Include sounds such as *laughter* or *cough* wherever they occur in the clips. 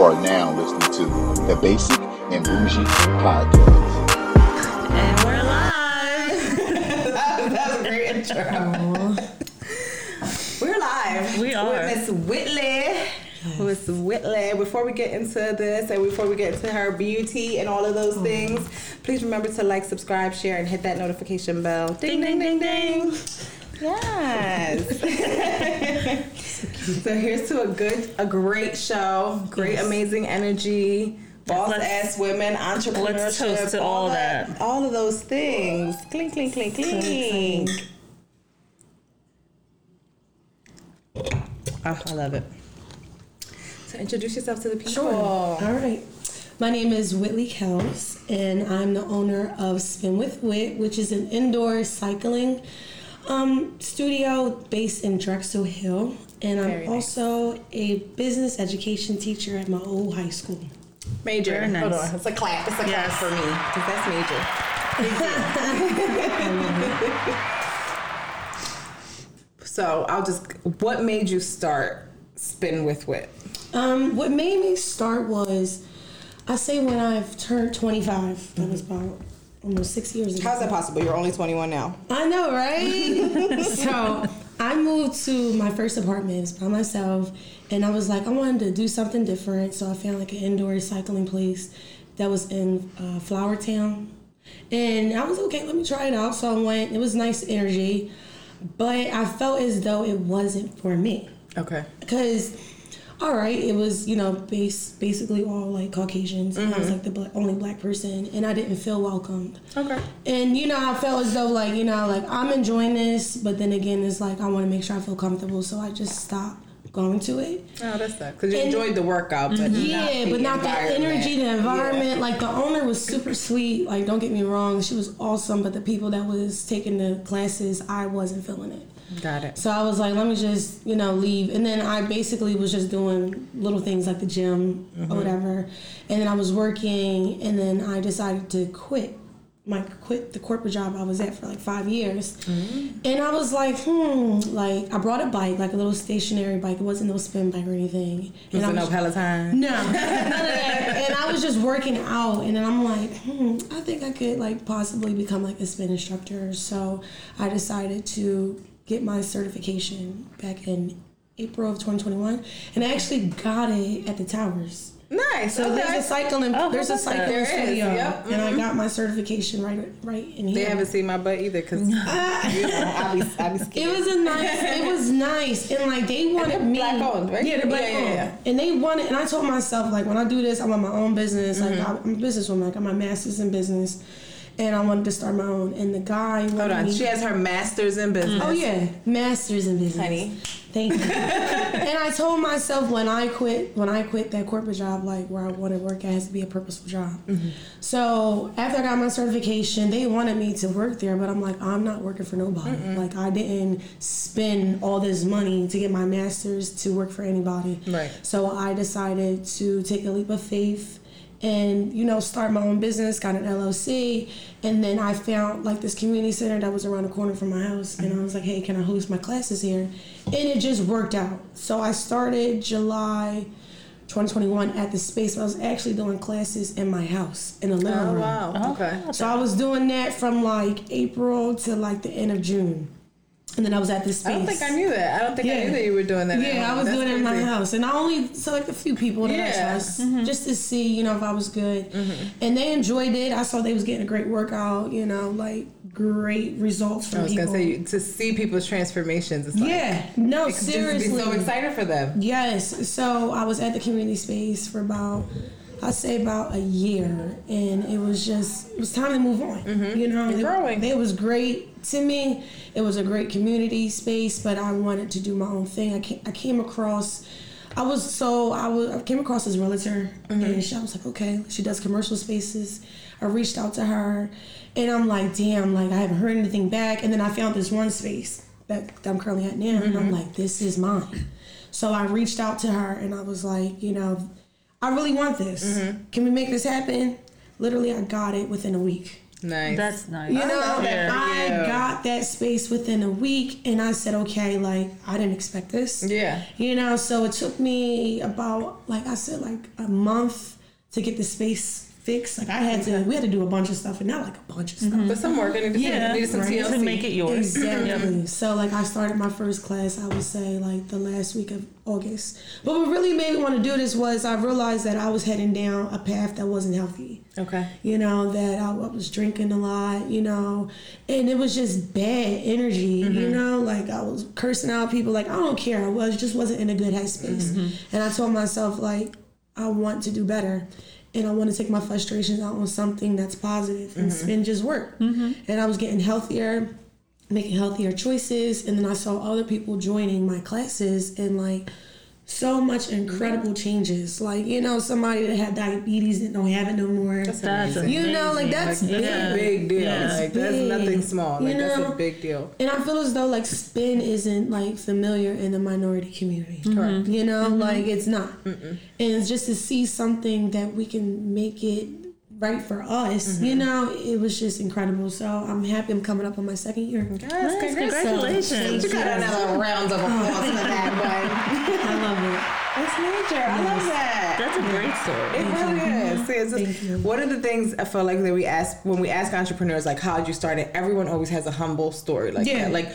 You are now listening to the Basic and Bougie Podcast. And we're live. *laughs* that was a great intro. *laughs* We're live. We are. With Miss Whitley. Miss Whitley. Before we get into this and before we get into her beauty and all of those mm. things, please remember to like, subscribe, share, and hit that notification bell. Ding, ding, ding, ding. Yes. *laughs* *laughs* so here's to a good, a great show, great, Yes. amazing energy, boss Let's- ass women, entrepreneurship, let's toast to all that. all of those things. Clink, clink, clink, clink. Oh, I love it. So introduce yourself to the people. Sure. All right. My name is Whitley Kells, and I'm the owner of Spin with Wit, which is an indoor cycling um, studio based in Drexel Hill. And I'm Very nice. also a business education teacher at my old high school. Major. Very nice. Hold on. It's a clap. It's a Yes. clap for me because that's major. *laughs* so I'll just. What made you start Spin with Wit? Um, what made me start was, I say when I've turned 25, that was about almost six years ago. How's that possible? You're only 21 now. I know, right? *laughs* so I moved to my first apartment by myself, and I was like, I wanted to do something different. So I found like an indoor cycling place that was in uh, Flourtown, and I was okay. Let me try it out. So I went. It was nice energy, but I felt as though it wasn't for me Okay. because all right it was you know base basically all like caucasians and i was mm-hmm. like the bla only black person and i didn't feel welcomed Okay. and you know i felt as though like you know like i'm enjoying this but then again it's like i want to make sure i feel comfortable so i just stopped going to it Oh, that's that. Because you And- enjoyed the workout, but yeah, but not the energy, the environment. Yeah. Like the owner was super sweet. Like don't get me wrong, she was awesome. But the people that was taking the classes, I wasn't feeling it. Got it. So I was like, let me just, you know, leave. And then I basically was just doing little things like the gym Mm-hmm. or whatever. And then I was working, and then I decided to quit. My quit the corporate job I was at for like five years, Mm-hmm. and I was like, hmm, like I brought a bike, like a little stationary bike. It wasn't no spin bike or anything. Was and I it no was- Peloton? no, *laughs* none of that. And I was just working out, and then I'm like, hmm, I think I could like possibly become like a spin instructor. So I decided to get my certification back in April of 2021, and I actually got it at the Towers. Nice. So okay. there's a cycling, Oh, there's a how cycling There is, studio, yep, and I got my certification right, right in here. They haven't seen my butt either because *laughs* you know I be I be It was a nice. It was *laughs* nice, and like they wanted they're me. black owned, right? Yeah, they're black Yeah, yeah, owned, yeah. and they wanted. And I told myself like when I do this, I want my own business. Like Mm-hmm. I'm a businesswoman. Like I'm a master's in business, and I wanted to start my own. And the guy. Hold on. Me, She has her master's in business. Oh yeah, master's in business. Honey. Thank you. *laughs* and I told myself when I quit, when I quit that corporate job, like where I want to work, it has to be a purposeful job. Mm-hmm. So after I got my certification, they wanted me to work there, but I'm like, I'm not working for nobody. Like I didn't spend all this money to get my master's to work for anybody. Right. So I decided to take a leap of faith and you know start my own business got an llc and then i found like this community center that was around the corner from my house and i was like hey can i host my classes here and it just worked out so i started july 2021 at the space i was actually doing classes in my house in the living Oh room wow. Okay. so i was doing that from like april to like the end of june and then i was at this space I don't think I knew that. I don't think I knew that you were doing that. at yeah, I was That's doing it in my house, and I only select a few people that I Yeah. trust mm-hmm. just to see, you know, if I was good. Mm-hmm. And they enjoyed it. I saw they was getting a great workout, you know, like great results from I was people. gonna say to see people's transformations. It's like, yeah, no, seriously. So excited for them. Yes. So I was at the community space for about, I'd say about a year, and it was just it was time to move on. You know, Mm-hmm. You're it, growing. It was great to me. It was a great community space, but I wanted to do my own thing. I came, I came across. I was so I was I came across this realtor Mm-hmm. and she, I was like, okay, she does commercial spaces. I reached out to her, and I'm like, damn, like I haven't heard anything back. And then I found this one space that, that I'm currently at now, and Mm-hmm. I'm like, this is mine. So I reached out to her, and I was like, you know, I really want this. Mm-hmm. Can we make this happen? Literally, I got it within a week. Nice. That's nice. You know, Yeah. I you. got that space within a week, and I said, okay, like I didn't expect this. yeah. You know, so it took me about, like I said, like a month to get the space fixed. Like I had to, we had to do a bunch of stuff, and not like a bunch of stuff. Mm-hmm. But some work. To Yeah, needed some right. TLC. to make it yours. Exactly. So like I started my first class, I would say like the last week of August. But what really made me want to do this was I realized that I was heading down a path that wasn't healthy. Okay. You know, that I, I was drinking a lot, you know, and it was just bad energy, you mm-hmm. know, like I was cursing out people, like I don't care. I was just wasn't in a good headspace. Mm-hmm. And I told myself, like, I want to do better. And I want to take my frustrations out on something that's positive and mm-hmm. spin just work. Mm-hmm. And I was getting healthier, making healthier choices. And then I saw other people joining my classes and like so much incredible changes. Like, you know, somebody that had diabetes that don't have it no more. That's You know, like that's That's big. a big deal. Yeah. Like that's big. nothing small. Like You that's a big deal. And I feel as though like spin isn't like familiar in the minority community. Correct. You know, mm-hmm. like it's not. And it's just to see something that we can make it right for us, you mm-hmm. know, it was just incredible. So I'm happy I'm coming up on my second year. Yes, Nice, congratulations. You got another round of oh, applause for that one. I love it. That's major. I love that. That's a great story. It really mm-hmm. is. See, it's just- Thank you. one of the things I feel like that we ask when we ask entrepreneurs like how'd you start it, everyone always has a humble story like Yeah. that. Like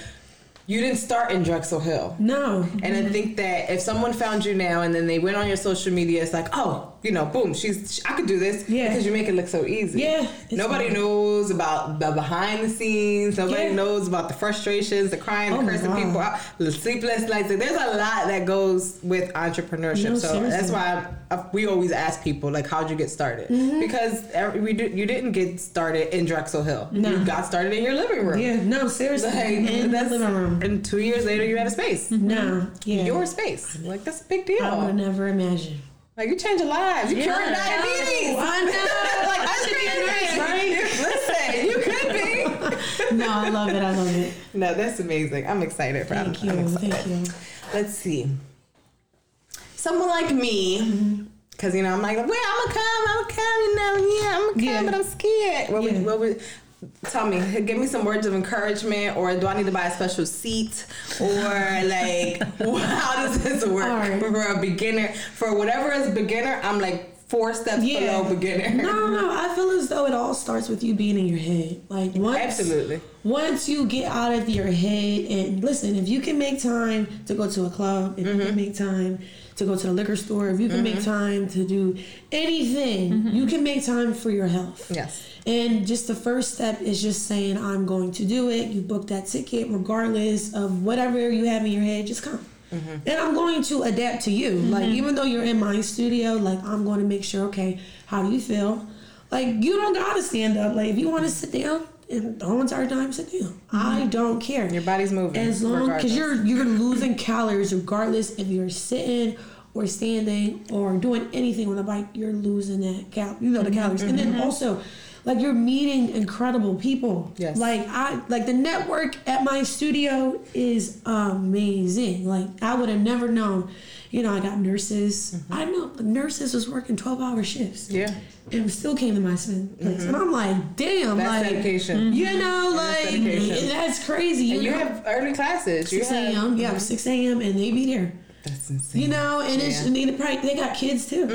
you didn't start in Drexel Hill. No. And I mm-hmm. think that if someone found you now and then they went on your social media, it's like, oh, you know, boom, she's I could do this Yeah. because you make it look so easy. Yeah, Nobody fine. knows about the behind the scenes. Nobody Yeah. knows about the frustrations, the crying, Oh the cursing God. people out, the sleepless nights. Like, there's a lot that goes with entrepreneurship. No, so seriously. that's why I, we always ask people like, how'd you get started? Mm-hmm. Because every, we did, you didn't get started in Drexel Hill. No. You got started in your living room. Yeah, no, seriously. Like, in the living room. And two years later, you had a space. No. Yeah. Your space. Like that's a big deal. I would never imagined. Like you changing lives. You curing Yeah. diabetes. I know. *laughs* like I should be a nurse, right? *laughs* Listen, you could be. *laughs* No, I love it. I love it. no, that's amazing. I'm excited. For, Thank I'm, I'm you. Thank you. Let's see. Someone like me, mm-hmm. because you know I'm like, well, I'm gonna come, I'm gonna come, you know, yeah, I'm gonna come, Yeah. but I'm scared. What would, Yeah. what would, tell me, give me some words of encouragement, or do I need to buy a special seat, or like, *laughs* how does this work right. for a beginner? For whatever is beginner, I'm like four steps Yeah. below beginner. No, no, I feel as though it all starts with you being in your head. Like once, Absolutely. Once you get out of your head and listen, if you can make time to go to a club, if you Mm-hmm. can make time to go to the liquor store, if you can make mm-hmm. time to do anything, you mm-hmm. can make time for your health. Yes. And just the first step is just saying, I'm going to do it. You book that ticket, regardless of whatever you have in your head, just come. Mm-hmm. And I'm going to adapt to you. Like, even though you're in my studio, like, I'm going to make sure, okay, how do you feel? Like, you don't got to stand up. Like, if you want to sit down, and the whole entire time sit down. I mm-hmm. don't care. Your body's moving. As long because you're you're losing calories regardless if you're sitting or standing or doing anything on the bike, you're losing that cal you know the mm-hmm, calories. And then mm-hmm. also like you're meeting incredible people. Yes. Like I like the network at my studio is amazing. Like I would have never known. You know, I got nurses. Mm-hmm. I know nurses was working twelve hour shifts. Yeah. And still came to my place. Mm-hmm. And I'm like, damn, That's like dedication. you mm-hmm. know, like dedication. that's crazy. You, And you know? have early classes. You 6 have, a.m. Yeah, 6 a.m. and they be there. That's insane. You know, and it's Yeah. and they, probably, they got kids too.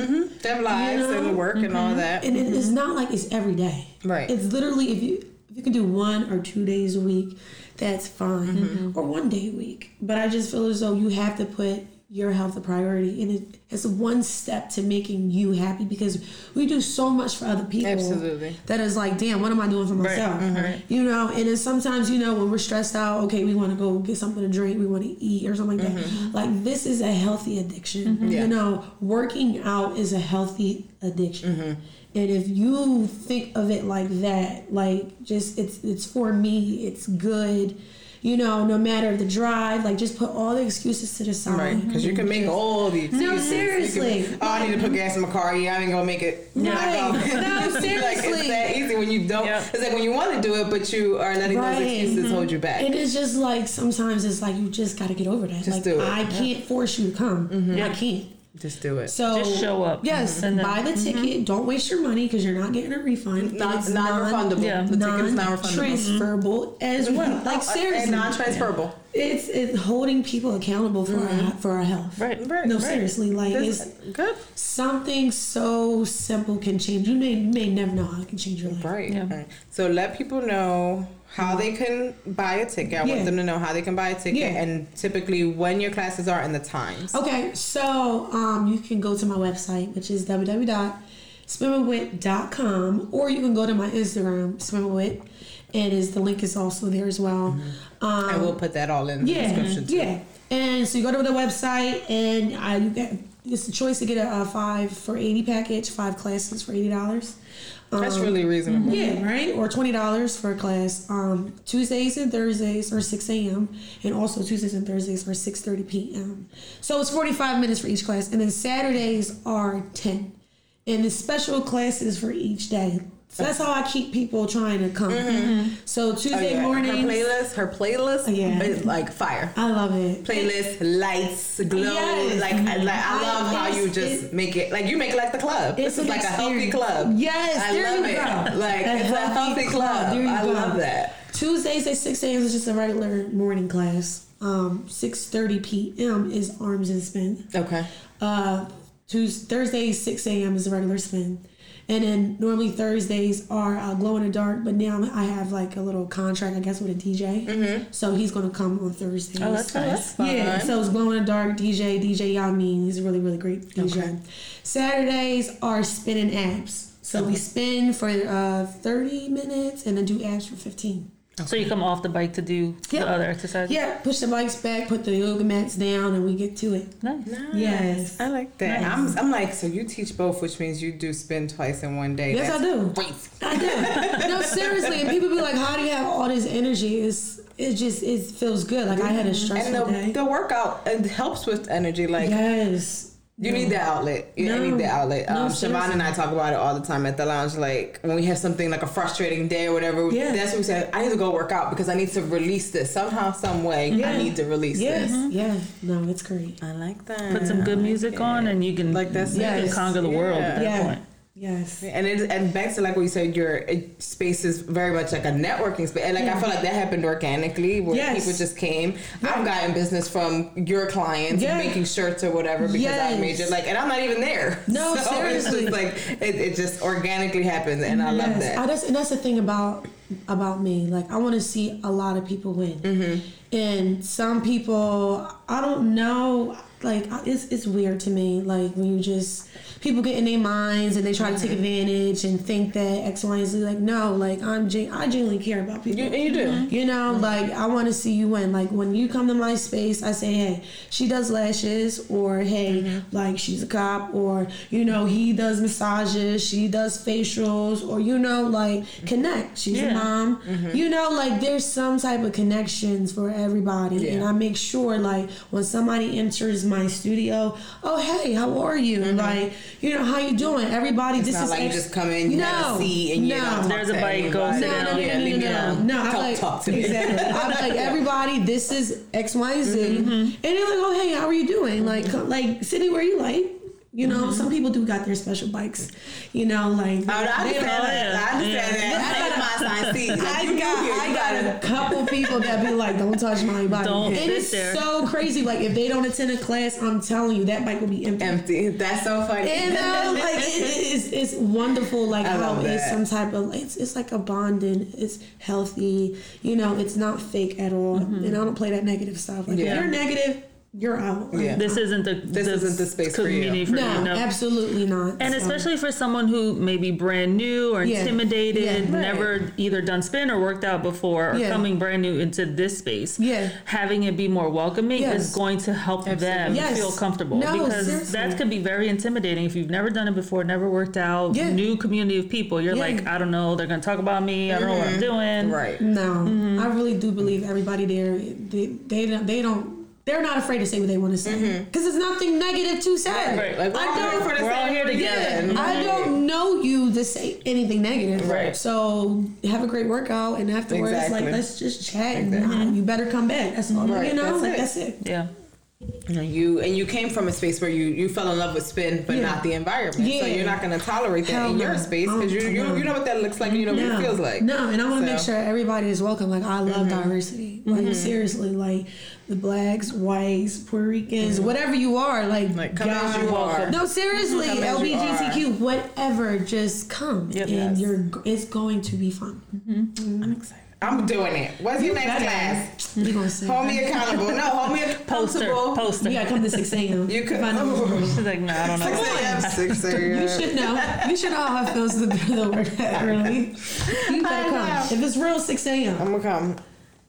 They have lives You know? and work and all that. And it, it's not like it's every day. Right. It's literally if you if you can do one or two days a week, that's fine, Mm-hmm. or one day a week. But I just feel as though you have to put your health a priority, and it, it's one step to making you happy because we do so much for other people. Absolutely. That is like, damn, what am I doing for myself? Mm-hmm. You know, and then sometimes you know when we're stressed out, okay, we want to go get something to drink, we want to eat or something like that. Mm-hmm. Like this is a healthy addiction. Mm-hmm. Yeah. You know, working out is a healthy addiction. And if you think of it like that, like just it's it's for me, it's good. You know, no matter the drive, like just put all the excuses to the side. Right, because you can make all these. No, excuses. You can- seriously. oh, I need to put gas in my car. Yeah, I ain't gonna make it. You're not *laughs* *laughs* No, Like, it's that easy when you don't. Yep. It's like when you want to do it, but you are letting Right. those excuses mm-hmm. hold you back. It's just like sometimes it's like you just got to get over that. Just like do it. I can't force you to come. Mm-hmm. I can't. Just do it. So Just show up. Yes, And then- buy the mm-hmm. ticket. Don't waste your money because you're not getting a refund. non And it's non-refundable. Yeah. The ticket is non-refundable. transferable as well. Like seriously, and non-transferable. it's it's holding people accountable for our mm-hmm. for our health. Right. Right. No, right. seriously, like This- it's good. something so simple can change. You may may never know how it can change your life. Right. Yeah. right. So let people know how they can buy a ticket. I Yeah. want them to know how they can buy a ticket Yeah. and typically when your classes are and the times. Okay, so um, you can go to my website, which is www.spinwithwit.com, or you can go to my Instagram, spinwithwit, and is the link is also there as well. Um, And we'll put that all in the yeah, description too. yeah. And so you go to the website, and uh, you get it's a choice to get a, a five for eighty package, five classes for eighty dollars. That's really reasonable. Yeah, right. Or twenty dollars for a class. Um, Tuesdays and Thursdays are six a.m. and also Tuesdays and Thursdays are six thirty p.m. So it's forty five minutes for each class, and then Saturdays are ten, and the special classes for each day. So that's how I keep people trying to come. So Oh, Tuesday yeah. mornings, Her playlist, her playlist Yeah. is like fire. I love it. Playlist, lights, glow. Yes. Like, I, like I love how you just it- make it like you make it like the club. It's This is like a healthy club. Yes, I love it. go. Like A it's a healthy club. club. I go. love that. Tuesdays at 6 a.m. is just a regular morning class. Um, 6.30 p.m. is arms and spin. Okay. Uh, Tuesday, Thursday, 6 a.m. is a regular spin. And then normally Thursdays are uh, glow in the dark, but now I have like a little contract, I guess, with a DJ. Mm-hmm. So he's going to come on Thursdays. Oh, that's nice. Fun. Yeah, so it's glow in the dark DJ, DJ Yamin. He's a really, really great DJ. Okay. Saturdays are spinning abs. So we spin for uh, 30 minutes and then do abs for 15. So you come off the bike to do Yep. the other exercises? Yeah, push the bikes back, put the yoga mats down, and we get to it. Nice. Yes. I like that. I'm, I'm like, so you teach both, which means you do spin twice in one day. Yes, That's I do. Crazy. I do. no, seriously. And people be like, "How do you have all this energy?" It's it just it feels good. Like I had a mm-hmm. And the, day. the workout it helps with energy. Like yes. You need that outlet. You No. need that outlet. No, Um, Siobhan and I talk about it all the time at the lounge. Like when we have something like a frustrating day or whatever, Yeah. that's what we say. I need to go work out because I need to release this somehow, some way. Yeah. I need to release Yes. this. Yeah. No, it's great. I like that. Put some good like music it. on and you can Like that's you can conquer the world at that Yeah. Yes. And it and back to like what you said, your space is very much like a networking space. And like I Yeah. feel like that happened organically, where Yes. people just came. I've gotten business from your clients making shirts or whatever because I made it like, and I'm not even there. No, *laughs* so seriously. It's just like it, it just organically happens, and I love that. I, that's, and that's the thing about about me. Like I want to see a lot of people win, Mm-hmm. and some people I don't know. Like it's it's weird to me. Like when you just people get in their minds and they try to take Mm-hmm. advantage and think that X, Y, and Z. Like no, like I'm gen- I genuinely care about people. you, and you do. You know, Mm-hmm. like I want to see you win. Like when you come to my space, I say, hey, she does lashes, or hey, Mm-hmm. like she's a cop, or you know, he does massages, she does facials, or you know, like connect. She's Yeah. a mom. Mm-hmm. You know, like there's some type of connections for everybody, and I make sure like when somebody enters my studio, oh hey, how are you? Like you know, how you doing? Everybody, Mm-hmm. It's this not is like you just come in, you have a seat, and you no. don't There's a bike, go sit no, down. no, no, Yeah, no, leave no, no, no. I'm Talk, like, talk to me. exactly. I'm like, *laughs* everybody, this is X, Y, and Z. And they're like, oh, hey, how are you doing? Like, come, like, sit anywhere you like. You know, some people do got their special bikes. You know, like Oh, I understand that. *laughs* I understand that. I got my sign seat. Like, I got, here, I you got a couple people that be like, "Don't touch my bike," Don't it's there. so crazy. Like if they don't attend a class, I'm telling you, that bike will be empty. empty. That's so funny. And um, like it, it- it's it's wonderful like I how love it's some type of it's it's like a bonding. It's healthy, you know. It's not fake at all, and I don't play that negative stuff. Like Yeah. if you're negative, you're out. Yeah. This isn't the This isn't the space for you. for no, you. No. absolutely not. And So, especially for someone who may be brand new or Yeah. intimidated, Yeah. Right. never either done spin or worked out before, or Yeah. coming brand new into this space, Yeah. having it be more welcoming Yes. is going to help them Yes. feel comfortable. No, because seriously. that could be very intimidating if you've never done it before, never worked out, Yeah. new community of people. You're Yeah. like, I don't know, they're gonna talk about me. I don't know what I'm doing. right. no, Mm-hmm. I really do believe everybody there. They they don't they don't. They're not afraid to say what they want to say because there's nothing negative to say. Mm-hmm. Right. Like we're I all don't- here for the we're all here together. reason. I don't know you to say anything negative. Right. So have a great workout, and afterwards, Exactly. like let's just chat. Exactly. uh, you better come back. That's all. Right, You know, that's like it. that's it. Yeah. You you and you came from a space where you you fell in love with spin, but Yeah. not the environment. So you're not going to tolerate that Hell in your space because you, you you know what that looks like. and You know what it feels like. No, and I want to make sure everybody is welcome. Like I love mm-hmm. diversity. Like mm-hmm. seriously, like the blacks, whites, Puerto Ricans, mm-hmm. whatever you are, like, Like, come as you are. No, seriously, Come as you LBGTQ, whatever, just come Yep. and Yes. you're. It's going to be fun. I'm excited. I'm doing it. What's your next class? You gonna say? Hold me accountable. No, hold me *laughs* Poster, accountable. poster. You gotta come to six a.m. You could. If I know. Oh. She's like, no, I don't know. 6 a.m. 6 a.m. You should know. You should know how it feels to to work that early. You gotta come. If it's real, 6 a.m. I'm gonna come.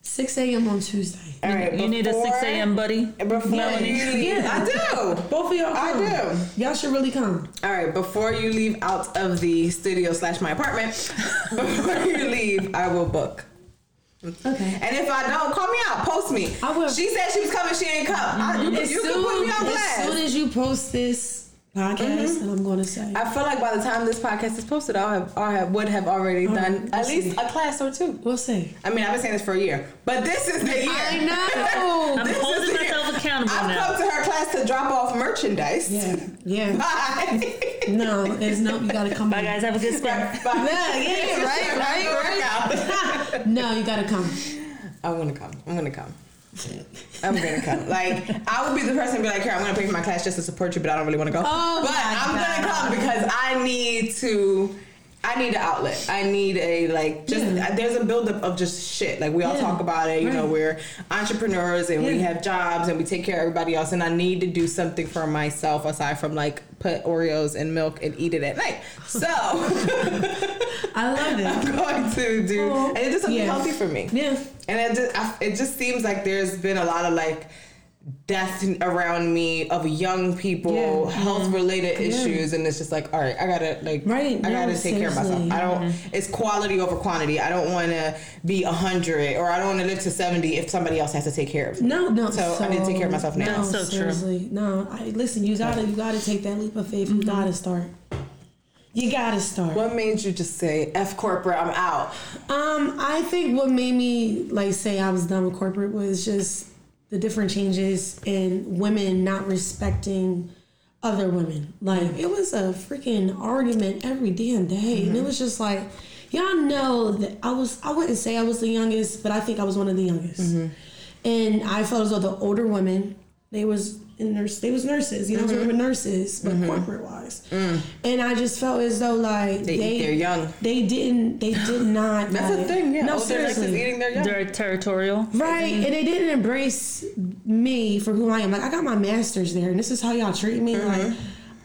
6 a.m. on Tuesday. All right. You need a 6 a.m. buddy. Before Melanie. you Yeah. I do. Both of y'all I do. Y'all should really come. All right, before you leave out of the studio slash my apartment, *laughs* before you leave, I will book. Okay. And if I don't, call me out, post me. I will. She said she was coming, she ain't come. I, mm-hmm. you As you can soon, put me on as soon as you post this podcast, and I'm gonna say. I feel like by the time this podcast is posted, I'll have, I'll have would have already done we'll at least a class or two. we'll see. I mean, I've been saying this for a year, but this is the year. I know. *laughs* I'm holding myself year. accountable I've now. come to her class to drop off merchandise. yeah. Yeah. *laughs* Bye. No, it's no. You gotta come. Bye, on. guys. Have a good spin. *laughs* Bye. Yeah, yeah, right, right, right. No, you gotta come. I'm gonna come. I'm gonna come. I'm gonna come. Like I would be the person to be like, here, I'm gonna pay for my class just to support you, but I don't really want to go. Oh but I'm gonna come because I need to. I need an outlet. I need a like just Yeah. there's a buildup of just shit. Like we all Yeah. talk about it. You know, we're entrepreneurs and we have jobs and we take care of everybody else. And I need to do something for myself aside from like put Oreos in milk and eat it at night. So *laughs* I love it. I'm going to do, Oh, and it's just something yeah. healthy for me. Yeah. And it just, I, it just seems like there's been a lot of like death around me of young people, Yeah. health related Yeah. issues, and it's just like, all right, I gotta like, Right, I no, gotta take care of myself. seriously. I don't. It's quality over quantity. I don't want to be a hundred or I don't want to live to seventy if somebody else has to take care of me. No, no. So I need to take care of myself now. No, So true. seriously. No, I, listen. You gotta, you gotta take that leap of faith. You gotta start. You gotta start. What made you just say "f corporate"? I'm out. Um, I think what made me like say I was done with corporate was just the different changes in women not respecting other women. Like it was a freaking argument every damn day, and it mm-hmm. was just like, y'all know that I was. I wouldn't say I was the youngest, but I think I was one of the youngest. Mm-hmm. And I felt as though the older women, they was in nurse, they was nurses. You know, mm-hmm. they were nurses, but mm-hmm. corporate wise. Mm. And I just felt as though like They eat their young. They didn't. They did *gasps* not. That's the thing. Yeah, No, older nurses seriously. eating their young. They're territorial. Right, mm-hmm. and they didn't embrace me for who I am. Like I got my master's there, and this is how y'all treat me. Like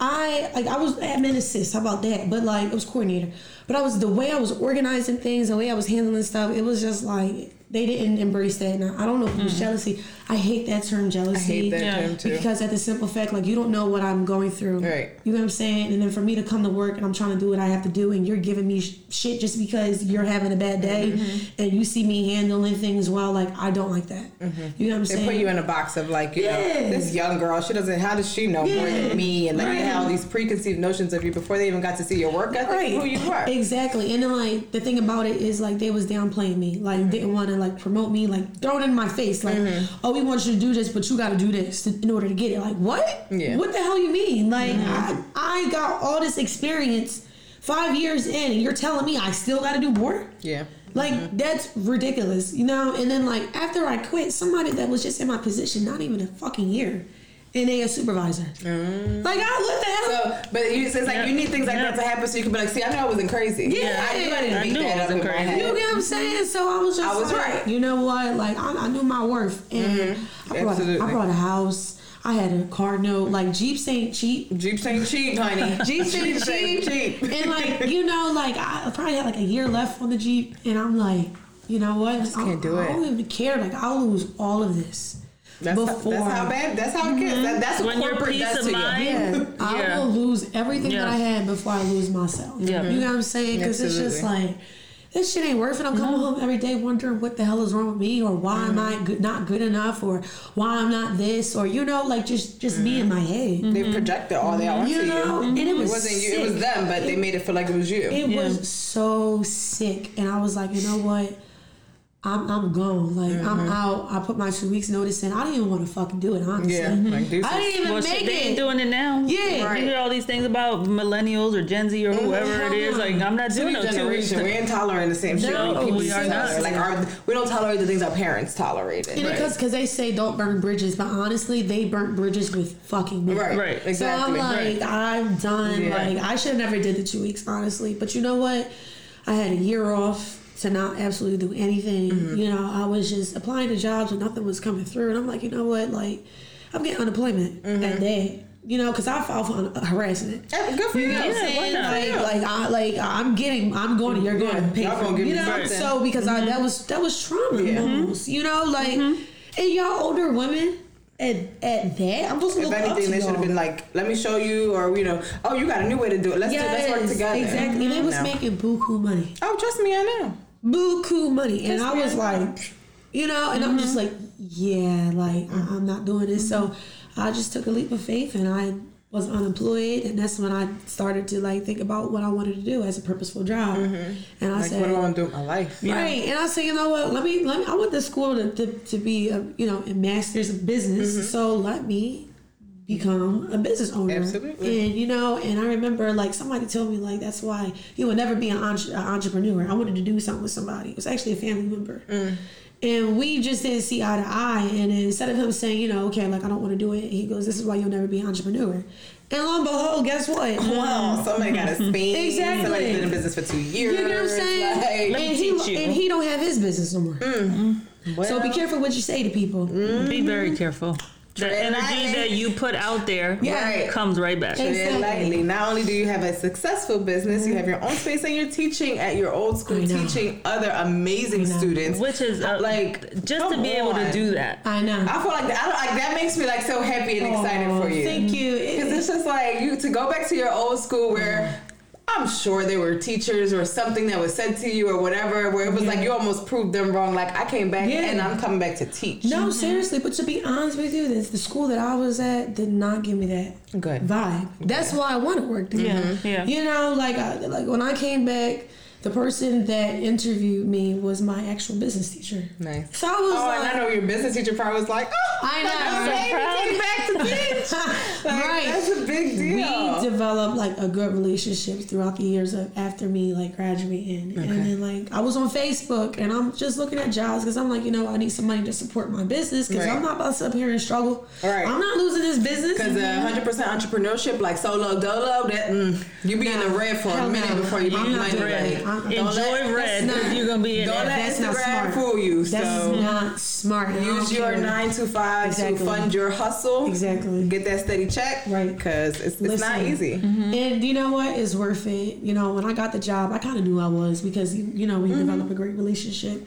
I like I was admin assist. How about that? But like it was coordinator. But I was the way I was organizing things, the way I was handling stuff. It was just like they didn't embrace that. And I I don't know if it was jealousy. I hate that term jealousy. I hate that Yeah. term too. Because at the simple fact, like you don't know what I'm going through. Right. You know what I'm saying? And then for me to come to work and I'm trying to do what I have to do, and you're giving me sh- shit just because you're having a bad day, Mm-hmm. and you see me handling things well, like I don't like that. You know what I'm They saying? They put you in a box of like, you know, Yeah. this young girl, she doesn't, how does she know more than me? And like, they Right. had all these preconceived notions of you before they even got to see your work ethic, right. who you are. Exactly. And then like the thing about it is like they was downplaying me. Like Mm-hmm. didn't want to like promote me, like throw it in my face. Like, oh, we want you to do this, but you got to do this to, in order to get it. Like, what? Yeah. Mm-hmm. What the hell you mean? Like, I, I got all this experience five years in, and you're telling me I still got to do more? Yeah. Like that's ridiculous, you know. And then like after I quit, somebody that was just in my position, not even a fucking year, and they a supervisor. Like, I what the hell? Mm-hmm. So, but you, so it's like Yeah. you need things like Yeah. that to happen so you can be like, see, I know I wasn't crazy. Yeah. I knew I didn't I beat knew I that up in wasn't my crazy. head. You get what I'm saying? So I was just I was like, right. you know what? Like I, I knew my worth, and I brought Mm-hmm. Absolutely. I brought a house. I had a car note. Like Jeeps ain't cheap. Jeeps ain't cheap, honey. *laughs* Jeeps ain't cheap. cheap. And like you know, like I probably had like a year left on the Jeep, and I'm like, you know what? I just can't do it. I don't even care. Like I'll lose all of this That's, how, before. that's how bad, that's how it gets. That, mm-hmm. that's what When your corporate peace does of to mind- you. Yeah, I will lose everything Yeah. that I had before I lose myself. Yeah. You know what I'm saying? Because it's just like, this shit ain't worth it. I'm coming home every day wondering what the hell is wrong with me or why am I mm-hmm. good, not good enough or why I'm not this or, you know, like just, just me in mm-hmm. my head. They projected all that onto You you. know? And it was wasn't you, it was them, but they made it feel like it was you. It Yeah. was so sick. And I was like, you know what? I'm I'm gone. Like Mm-hmm. I'm out. I put my two weeks notice in. I didn't even want to fucking do it. Honestly, Yeah, like deuces. *laughs* I didn't even Well, make shit, they it. ain't doing it now. Yeah. you hear all these things about millennials or Gen Z or whoever hell it is. Like, I'm not doing new no two weeks. generation. We ain't tolerating the same shit. No, people we are do. not. Like our, we don't tolerate the things our parents tolerated. And because because they say don't burn bridges, but honestly, they burnt bridges with fucking me. Right, Right. exactly. So I'm Exactly. like, I'm done. Yeah. Like I should have never did the two weeks, honestly. But you know what? I had a year off to not absolutely do anything. Mm-hmm. You know, I was just applying to jobs and nothing was coming through. And I'm like, you know what? Like, I'm getting unemployment Mm-hmm. at that. You know, because I filed for un- harassment. Yeah, good for you. You know what I'm Yeah, saying? not? Like, like I like I'm getting, I'm going. To you're going Yeah, to pay y'all for. it. you me know, something. so because I that mm-hmm. was that was trauma almost. Mm-hmm. You know, like mm-hmm. and y'all older women at at that, I'm supposed to If look up to anything, they should have been like, "Let me show you," or you know, "Oh, you got a new way to do it. Let's do. Let's work together." Exactly. and They was No. making buku money. Oh, trust me, I know. Buku money. And I was like, you know, and I'm just mm-hmm. like, yeah, like I- I'm not doing this. So I just took a leap of faith and I was unemployed and that's when I started to like think about what I wanted to do as a purposeful job. Mm-hmm. And I Like, said what do I want to do with my life? Right, and I said, you know what? Let me, let me. I went to school to, to, to be, a, you know, a master's of business. Mm-hmm. So let me become a business owner. Absolutely. And you know, and I remember like somebody told me like that's why you would never be an, entre- an entrepreneur. I wanted to do something with somebody. It was actually a family member. Mm. And we just didn't see eye to eye. And instead of him saying, you know, okay, like I don't want to do it, he goes, "This is why you'll never be an entrepreneur." And lo and behold, guess what? Well, um, somebody got a Spain. Exactly. Somebody's been in business for two years. You know what I'm saying? Like, and, he, and he don't have his business no more. Mm. Mm. So be careful what you say to people. Mm-hmm. Be very careful. The energy lightly. that you put out there Yeah. comes right back. Hey. Tread lightly. Not only do you have a successful business, you have your own space, and you're teaching at your old school, teaching other amazing students. Which is uh, Like, just to come be able to do that. I know. I feel like that. I don't, like that makes me like so happy and excited for you. Thank you. Because it's just like you to go back to your old school where I'm sure there were teachers or something that was said to you or whatever where it was like you almost proved them wrong. Like I came back Yeah. and I'm coming back to teach. no, mm-hmm. seriously, but to be honest with you, this the school that I was at did not give me that Good. vibe. That's why I want to work there. Yeah, yeah. You know, like I, like when I came back, the person that interviewed me was my actual business teacher. Nice. So I was Oh, like, and I know your business teacher probably was like, oh, I *laughs* know. like, So okay, proud. came back to teach. *laughs* Like, Right. That's a big deal. we developed like a good relationship throughout the years of after me like graduating and then like i was on facebook and i'm just looking at jobs because i'm like you know i need some money to support my business because Right. i'm not about to sit up here and struggle Right. i'm not losing this business Because uh, 100% entrepreneurship, like solo dolo, that mm, you be in the red for a minute no. before you I'm make not money. Doing Like, that. I'm- don't Enjoy let- red because you're gonna be in Don't let That's not smart. fool you. that's not smart use your care. nine to five Exactly. to fund your hustle. Exactly. Get that steady check. Right. Because it's, it's not easy. And you know what? It's worth it. You know, when I got the job, I kind of knew I was because you know we Mm-hmm. developed a great relationship.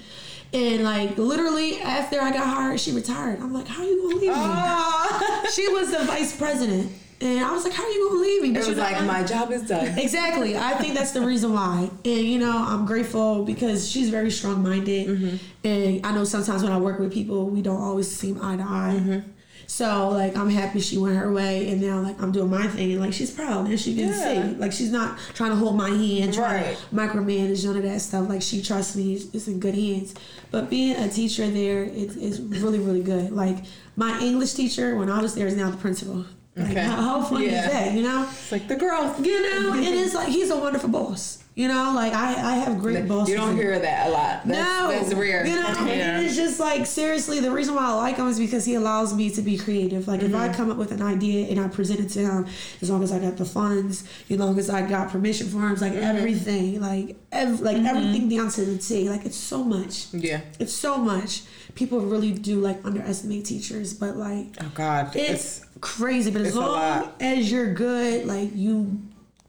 And like literally after I got hired, she retired. I'm like, how are you gonna leave me? Oh. *laughs* She was the vice president, and I was like, how are you gonna leave me? But it was like, my job is done. *laughs* Exactly. I think that's the reason why. And you know, I'm grateful because she's very strong minded. Mm-hmm. And I know sometimes when I work with people, we don't always seem eye to eye. Mm-hmm. So like I'm happy she went her way and now like I'm doing my thing and like she's proud and she can Yeah. see. Like she's not trying to hold my hand, trying Right. to micromanage none of that stuff. Like she trusts me, it's in good hands. But being a teacher there it's is really, really good. Like my English teacher when I was there is now the principal. Like Okay. how, how fun Yeah. is that, you know? It's like the growth. You know, it's like he's a wonderful boss. You know, like I, I have great bosses. You don't hear that a lot. That's, no, that's rare. You know, Yeah. and it's just like seriously, the reason why I like him is because he allows me to be creative. Like if Mm-hmm. I come up with an idea and I present it to him, as long as I got the funds, as long as I got permission for him, like Mm-hmm. everything, like ev- like everything down to the T. Like it's so much. yeah. It's so much. People really do like underestimate teachers, but like Oh God. it's, crazy. But as it's a long as you're good, like you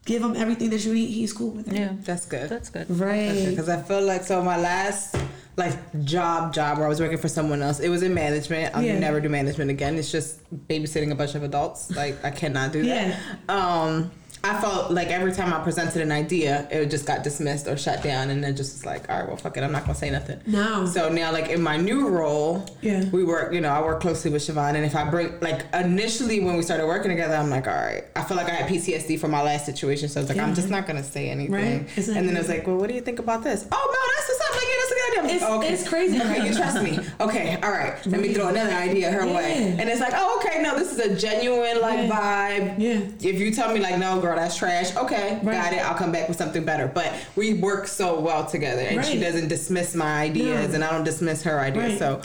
give him everything that you need, he's cool with it. Yeah, that's good. that's good. Right. Because I feel like so my last like job job where I was working for someone else, it was in management. I'll Yeah. never do management again. It's just babysitting a bunch of adults. Like I cannot do that. Um I felt like every time I presented an idea, it just got dismissed or shut down, and then just was like, all right, well, fuck it, I'm not gonna say nothing. No. So now, like in my new role, Yeah. we work. You know, I work closely with Siobhan, and if I bring like initially when we started working together, I'm like, all right. I feel like I had PTSD from my last situation, so I was like, I'm just not gonna say anything. Right. Exactly. And then it was like, well, what do you think about this? Oh no, that's what's up. Like, yeah, that's a good I'm- It's- okay. it's crazy. Okay, you trust me. Okay, all right. Let me throw another idea her way. And it's like, oh, okay, no, this is a genuine like vibe. Yeah. If you tell me like, no, girl, that's trash. Okay, Right. got it. I'll come back with something better. But we work so well together, and she doesn't dismiss my ideas, No. and I don't dismiss her ideas. Right. So,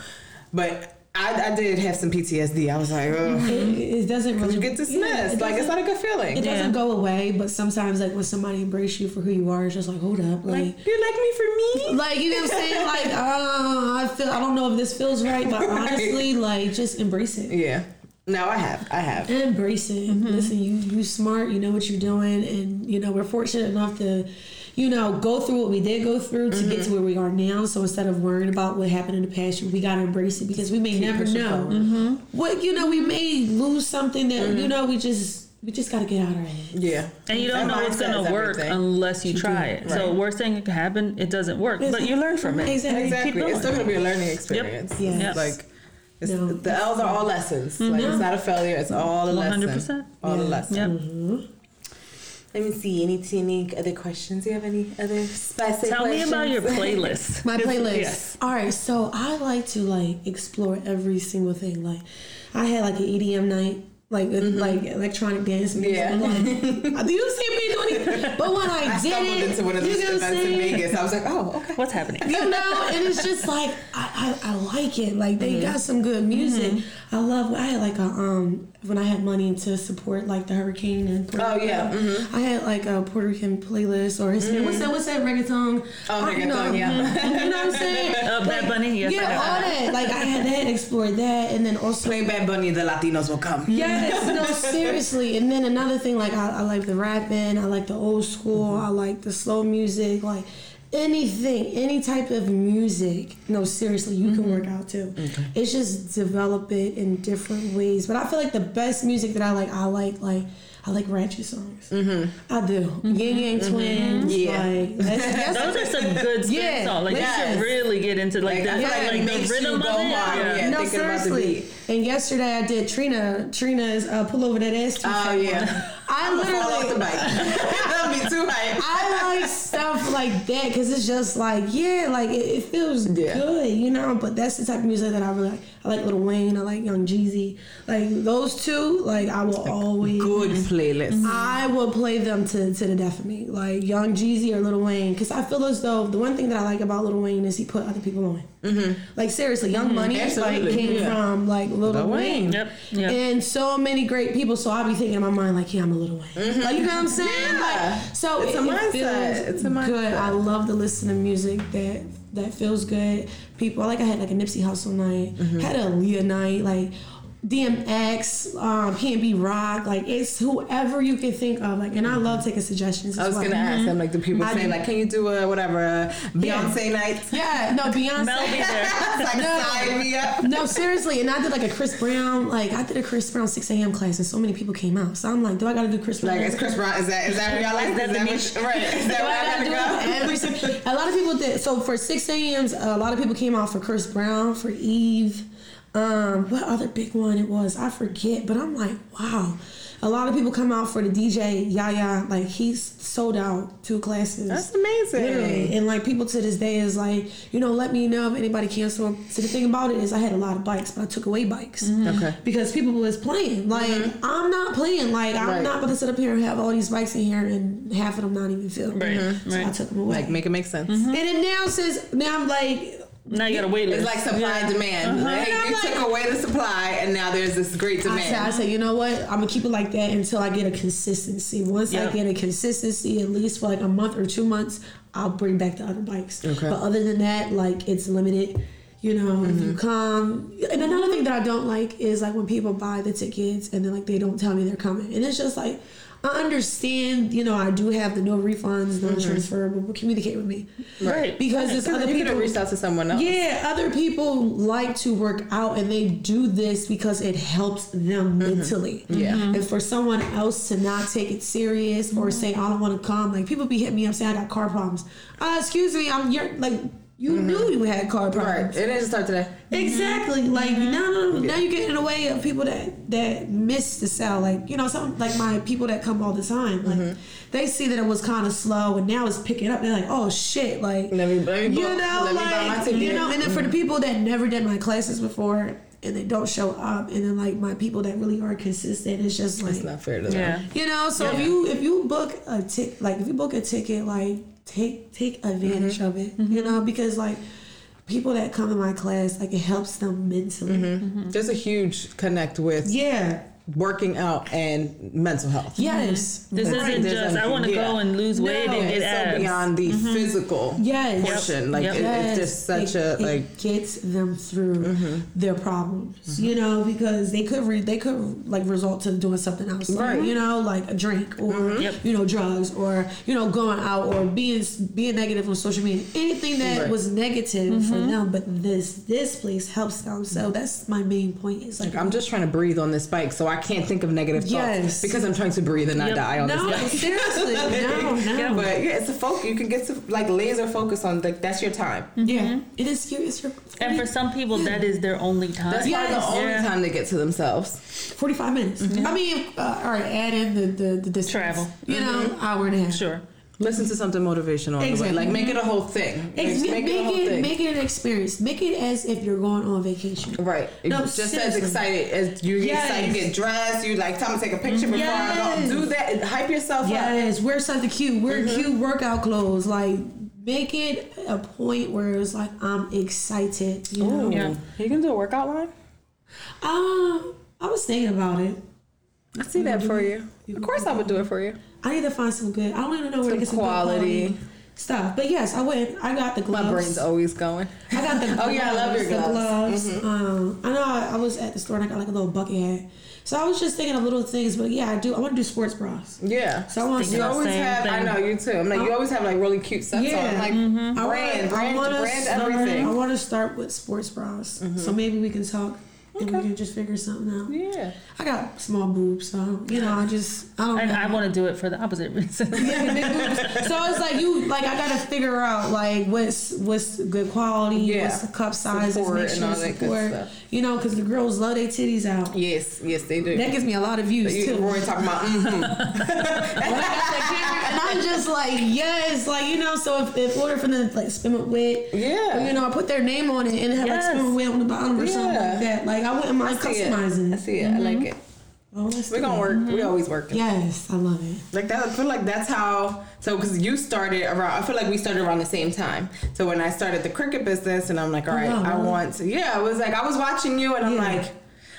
but. I, I did have some PTSD. I was like, oh, It, it doesn't really you get dismissed. Yeah, it like it's doesn't- a good feeling. It doesn't Yeah. go away, but sometimes like when somebody embrace you for who you are, it's just like hold up, like. like you like me for me. Like you know what I'm saying? Like, *laughs* uh, I feel I don't know if this feels right, but Right. honestly, like just embrace it. Yeah. No, I have. I have. Embrace it. Listen, mm-hmm. you you smart, you know what you're doing, and you know we're fortunate enough to, you know, go through what we did go through to get to mm-hmm. where we are now. So instead of worrying about what happened in the past, we gotta embrace it because we may never pushing know forward. Mm-hmm. what you know. We may lose something that you know we just we just gotta get out of our head. Yeah. And you don't That know it's gonna work everything. unless you try it. So worst thing that can happen, it doesn't work, but you learn from it. Exactly. Exactly. It's still going. gonna be a learning experience. Yes. Yes. Like it's, No. the L's are all lessons. Like mm-hmm. it's not a failure. It's all a lesson. 100%. All a Yes. lesson. Yep. Mm-hmm. Let me see. Any any other questions? Do you have any other spicy Tell me about your playlist. *laughs* My playlist. Yes. All right, so I like to like explore every single thing. Like, I had like an EDM night, like with, like electronic dance music. Mm-hmm. Yeah. Like, you see me doing it, but when I, *laughs* I did stumbled it, into one of you those I'm events in? Vegas. I was like, oh, okay. What's happening? You know, and it's just like I, I, I like it. Like they got some good music. I love. I had like a um when I had money to support like the hurricane and Puerto Oh, yeah, mhm. I had like a Puerto Rican playlist or his what's that what's that reggaeton? Oh, I- you know, reggaeton, yeah. mhm. You know what I'm *laughs* saying? Uh, Bad Bunny, yes, yeah, all that. Like I had that, explored that, and then also Play Bad Bunny, the Latinos will come. Yes, no, *laughs* seriously. And then another thing, like I, I like the rapping, I like the old school, I like the slow music, like anything, any type of music. No, seriously, you can mm-hmm. work out too. It's just develop it in different ways. But I feel like the best music that I like, I like like. I like ratchet songs. Mm-hmm. I do. Mm-hmm. Ying Yang Twins. Yeah. Like, that's, *laughs* that's Those are some good *laughs* spin Yeah, songs. Like yes. you should really get into like, Like, the, I like like, the rhythm of it. Yeah. yeah. no, thinking about the seriously. And yesterday I did Trina. Trina's uh, pull over that ass. Oh yeah. *laughs* I I'm fall off the literally. bike. *laughs* That'll be too hype. I like stuff like that because it's just like yeah, like it, it feels Yeah. good, you know. But that's the type of music that I really like. I like Lil Wayne. I like Young Jeezy. Like those two, like I will always. Good playlist. I will play them to, to the death of me, like Young Jeezy or Lil Wayne, because I feel as though the one thing that I like about Lil Wayne is he put other people on. Mm-hmm. Like seriously, Young Money like came yeah. from like Lil, Lil Wayne. Wayne. Yep. Yep. And so many great people. So I'll be thinking in my mind, like, yeah, I'm a little Wayne. Like, you know what I'm saying? Mm-hmm. Yeah. Like, so It's it, a it mindset. feels It's a mindset. good. I love to listen to music that that feels good. People, like I had like a Nipsey Hussle night, Mm-hmm. had a Leah night, like DMX, um, PNB Rock, like it's whoever you can think of. Like, and I love taking suggestions. I as was well. gonna ask them like, do people I say do. like, can you do a whatever a Beyonce night? Yeah, no, Beyonce. Mel be *laughs* there. Like No. sign me up. No, seriously, and I did like a Chris Brown, like I did a Chris Brown 6 a.m. class, and so many people came out. So I'm like, do I gotta do Chris Brown? Like, is Chris Brown? Is that is that where y'all like? Is that that, what, right? Is that *laughs* where I gotta do gotta it go? every a lot of people did. So for 6 a.m.s, a lot of people came out for Chris Brown, for Eve. Um, what other big one it was? I forget, but I'm like, wow. A lot of people come out for the DJ Yaya. Like he's sold out two classes. That's amazing. Literally. And like people to this day is like, you know, let me know if anybody canceled. So the thing about it is I had a lot of bikes, but I took away bikes. Mm-hmm. Okay. Because people was playing. Like mm-hmm. I'm not playing. Like I'm Right. not gonna sit up here and have all these bikes in here and half of them not even filled. Right, mm-hmm. So I took them away. Like, make it make sense. and it now says now I'm like Now you got to wait list. It's like supply and demand. Like, And I'm you like- took away the supply, and now there's this great I said, I demand. said, you know what? I'm gonna keep it like that until I get a consistency. Once I get a consistency, at least for like a month or two months, I'll bring back the other bikes. Okay. But other than that, like it's limited. You know, if Mm-hmm. you come, and another thing that I don't like is like when people buy the tickets and then like they don't tell me they're coming, and it's just like. I understand, you know, I do have the no refunds, no transferable, but communicate with me. right. Because there's other you could people. reached out to someone else. Yeah, other people like to work out and they do this because it helps them mentally. Mm-hmm. Yeah. And for someone else to not take it serious or say, I don't want to come, like people be hitting me up saying I got car problems. Uh, excuse me, I'm you're like You mm-hmm. knew you had car Right. problems. It didn't just start today. Exactly. Mm-hmm. Like now, no, now you get in the way of people that that miss the cell. Like you know, some like my people that come all the time. Like mm-hmm. they see that it was kind of slow, and now it's picking up. They're like, oh shit, like Let me- let me you book- know, let me buy my like you know. And then for the people that never did my classes before and they don't show up, and then like my people that really are consistent, it's just like It's not fair to them. Yeah. you know, so if you if you book a tick like if you book a ticket, like take take advantage mm-hmm. of it. You mm-hmm. know, because like people that come to my class, like it helps them mentally. Mm-hmm. There's a huge connect with Yeah. Working out and mental health. Yes. This Right. isn't There's just a- I want to yeah. go and lose weight No, and get It's so beyond the mm-hmm. physical Yes. portion. Like Yep. it- Yes. it's just such it, a it like gets them through mm-hmm. their problems, you know, because they could re- they could like result to doing something else, like, Right. you know, like a drink or mm-hmm. Yep. you know drugs or you know going out or being being negative on social media, anything that Right. was negative for them. But this this place helps them, so that's my main point. Is like I'm just trying to breathe on this bike, so I can't think of negative thoughts because I'm trying to breathe and not Yep. die on no, this *laughs* bike. seriously, *laughs* no, no. But yeah, it's a focus. You can get to like laser focus on like that's your time. Mm-hmm. Yeah, it is your it's your And for some people, that is their only time. That's probably Yes. the only Yeah. time to get to themselves. forty five minutes. Mm-hmm. I mean, uh, all right, add in the the, the distance. Travel. you know, mm-hmm. hour and a half. Sure. Listen to something motivational on the way. Exactly. Like make it a whole thing. Like, Ex- make, make, it a whole it thing. make it an experience. Make it as if you're going on vacation. Right. No, just as excited as you get Yes. excited, you get dressed, you like time to take a picture before I go. Do that. Hype yourself up. Yes, wear something cute. Wear Mm-hmm. cute workout clothes. Like make it a point where it's like I'm excited. You know. Yeah. You can do a workout line? Um, I was thinking about it. I see that for you. Of course I would do it for you. I need to find some good. I don't even know where to get some good quality. quality stuff. But yes, I went. I got the gloves. My brain's always going. I got the *laughs* Oh, yeah, I love your the gloves. Mm-hmm. Um, I know I, I was at the store and I got like a little bucket hat. So I was just thinking of little things, but yeah, I do. I want to do sports bras. Yeah. So I want You always have, I know you too. I'm like, you always have like really cute sets Yeah. on. Like I brand, wanna- brand, I wanna brand, start, everything. I want to start with sports bras, so maybe we can talk and we can just figure something out. Yeah. I got small boobs, so you know, I just I don't. And. I want to do it for the opposite reason. *laughs* Yeah, big boobs. So it's like you like I gotta figure out like what's what's good quality, Yeah. what's the cup sizes, Support make and sure all that good support. stuff. You know, because the girls love their titties out. Yes, yes, they do. That gives me a lot of views you, too. Roy talking about, mm-hmm. *laughs* *laughs* I'm just like, yes, like you know. So if, if order for them to like spin it with, Yeah. or, you know, I put their name on it and it had Yes. like spin with on the bottom or something like that. Like I wouldn't mind I see it. customizing. I see it. I mm-hmm. like it. Oh, We're gonna work. We mm-hmm. always working. Yes, I love it. Like that, I feel like that's how. So, because you started around, I feel like we started around the same time. So when I started the cricket business, and I'm like, oh, all right, wow, I want to. Yeah, I was like, I was watching you, and I'm Yeah. like,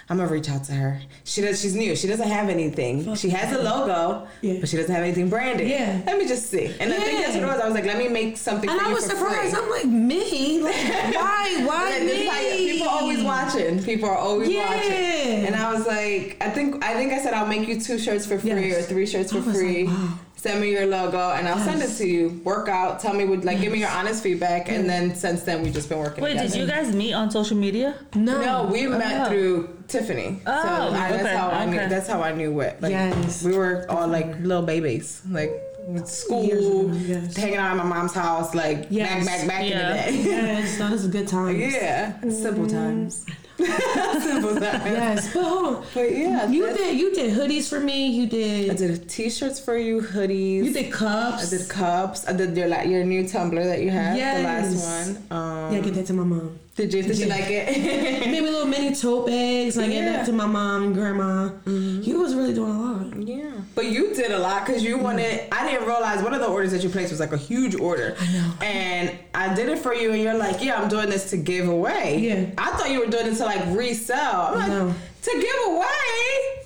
I'm gonna reach out to her. She does. She's new. She doesn't have anything. She has a logo, Yeah. but she doesn't have anything branded. Yeah. Let me just see. And I think that's what it was. I was like, let me make something And I was surprised. free. I'm like, me? Like, why? *laughs* Why And it's like, me? people are always watching. People are always Yeah. watching. And I was like, I think I think I said I'll make you two shirts for free Yes. or three shirts for was like, free. wow. Send me your logo and I'll send it to you. Work out. Tell me what like give me your honest feedback. And then since then we've just been working. Wait, did you guys meet on social media? No. No, we oh, met Oh. through Tiffany. Oh, so I, that's okay, how I knew. okay. That's how I knew what. Like, Yes. We were all like little babies, like with school, yes. hanging out at my mom's house, like Yes. back, back, back Yeah. in the day. Yes, that was a good *laughs* times. yeah, simple times. *laughs* simple times. Yes, but hold on. But yeah, You did you did hoodies for me. You did. I did did t-shirts for you, hoodies. you did cups. I did cups. I did your like your new tumbler that you have, the last one. Um, yeah, get that to my mom. did you did you Yeah. like it? Maybe little mini tote bags. Like get Yeah. that to my mom and grandma. Mm-hmm. You was really doing a lot. yeah, but you did a lot because you wanted. I didn't realize one of the orders that you placed was like a huge order. I know. And I did it for you, and you're like, "Yeah, I'm doing this to give away." Yeah. I thought you were doing it to like resell. I'm like, No. to give away?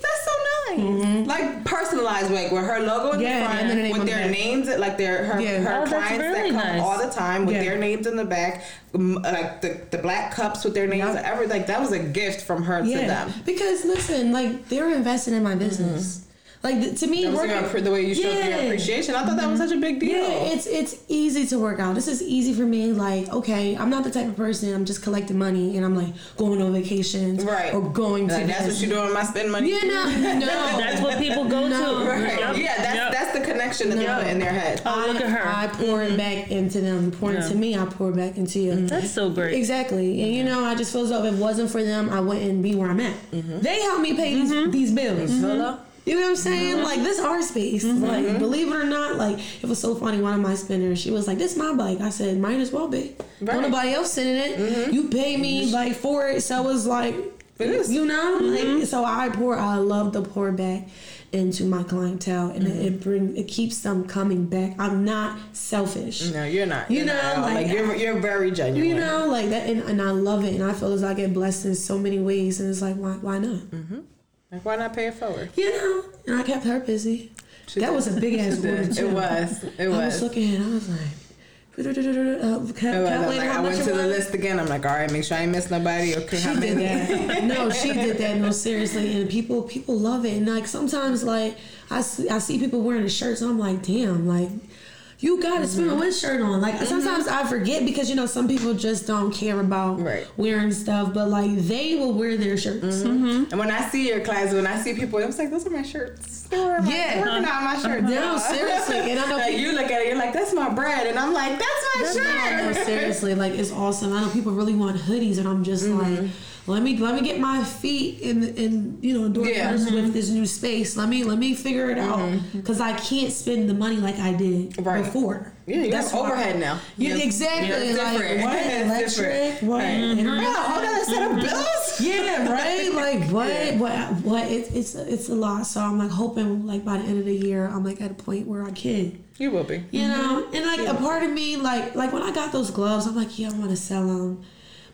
That's so nice. Like personalized, like with her logo in Mm-hmm. Yeah, the front, and then the name with their back. names, like their her, Yeah. her Oh, clients really that come nice. all the time with Yeah. their names in the back, like the, the black cups with their names. Yeah. Every like that was a gift from her to them. because listen, like they were investing in my business. Like to me, That was working- your, appre- the way you showed your appreciation. I thought that was such a big deal. Yeah, it's it's easy to work out. This is easy for me. Like, okay, I'm not the type of person. I'm just collecting money and I'm like going on vacations, right. Or going to. like that's what you do with my spend money. Yeah, no, no. *laughs* That's what people go No. to. Right. Yep. Yeah, that's Yep. that's the connection that Yeah. they put in their head. Oh, look at her. I pour it back into them. You pour Yeah. into me, I pour back into you. Mm-hmm. That's so great. Exactly. And you know, I just feel as though if it wasn't for them, I wouldn't be where I'm at. Mm-hmm. They helped me pay these, these bills. Hello? You know what I'm saying? Mm-hmm. Like this our space. Mm-hmm. Like believe it or not, like it was so funny. One of my spinners, she was like, "This my bike." I said, "Might as well be." Right. Don't nobody else sitting in it. Mm-hmm. You pay me like for it, so like, It is. you know, like so I pour. I love to pour back into my clientele, and it, it bring it keeps them coming back. I'm not selfish. No, you're not. You You're know, not like- like you're you're very genuine. You know, like that, and, and I love it, and I feel as I get blessed in so many ways, and it's like, why, why not? Like why not pay it forward? You know, and I kept her busy. that was a big *laughs* ass order too. It was. It was. I was looking at I was like, uh. I'm like, I went to the list again. I'm like, all right, make sure I ain't miss nobody. Okay, She did that. *laughs* No, she did that. No, seriously. And people, people love it. And like sometimes, like I see, I see people wearing the shirts, and I'm like, damn, like you got to spin a wind mm-hmm. shirt on. Like mm-hmm. sometimes I forget because you know some people just don't care about Right. wearing stuff, but like they will wear their shirts. Mm-hmm. And when I see your class, when I see people, I'm like, those are my shirts. They were Yeah. working out my uh-huh. shirt. No, seriously. And I know like you look at it, you're like, that's my bread, and I'm like, that's my No, shirt. No, seriously, like it's awesome. I know people really want hoodies, and I'm just like, let me let me get my feet in in you know door Yeah. first with mm-hmm. this new space. Let me let me figure it out mm-hmm. because I can't spend the money like I did Right. before. Yeah, why- overhead now. Yeah, You- exactly. Yeah, like different. what *laughs* It's electric? different. What? Right. Yeah, hold on, set of bills. Yeah, right. *laughs* Like what? Yeah. What? What? It, it's it's a lot. So I'm like hoping like by the end of the year I'm like at a point where I can. You will be. You know, and like a part of me, like like when I got those gloves, I'm like, yeah, I want to sell them,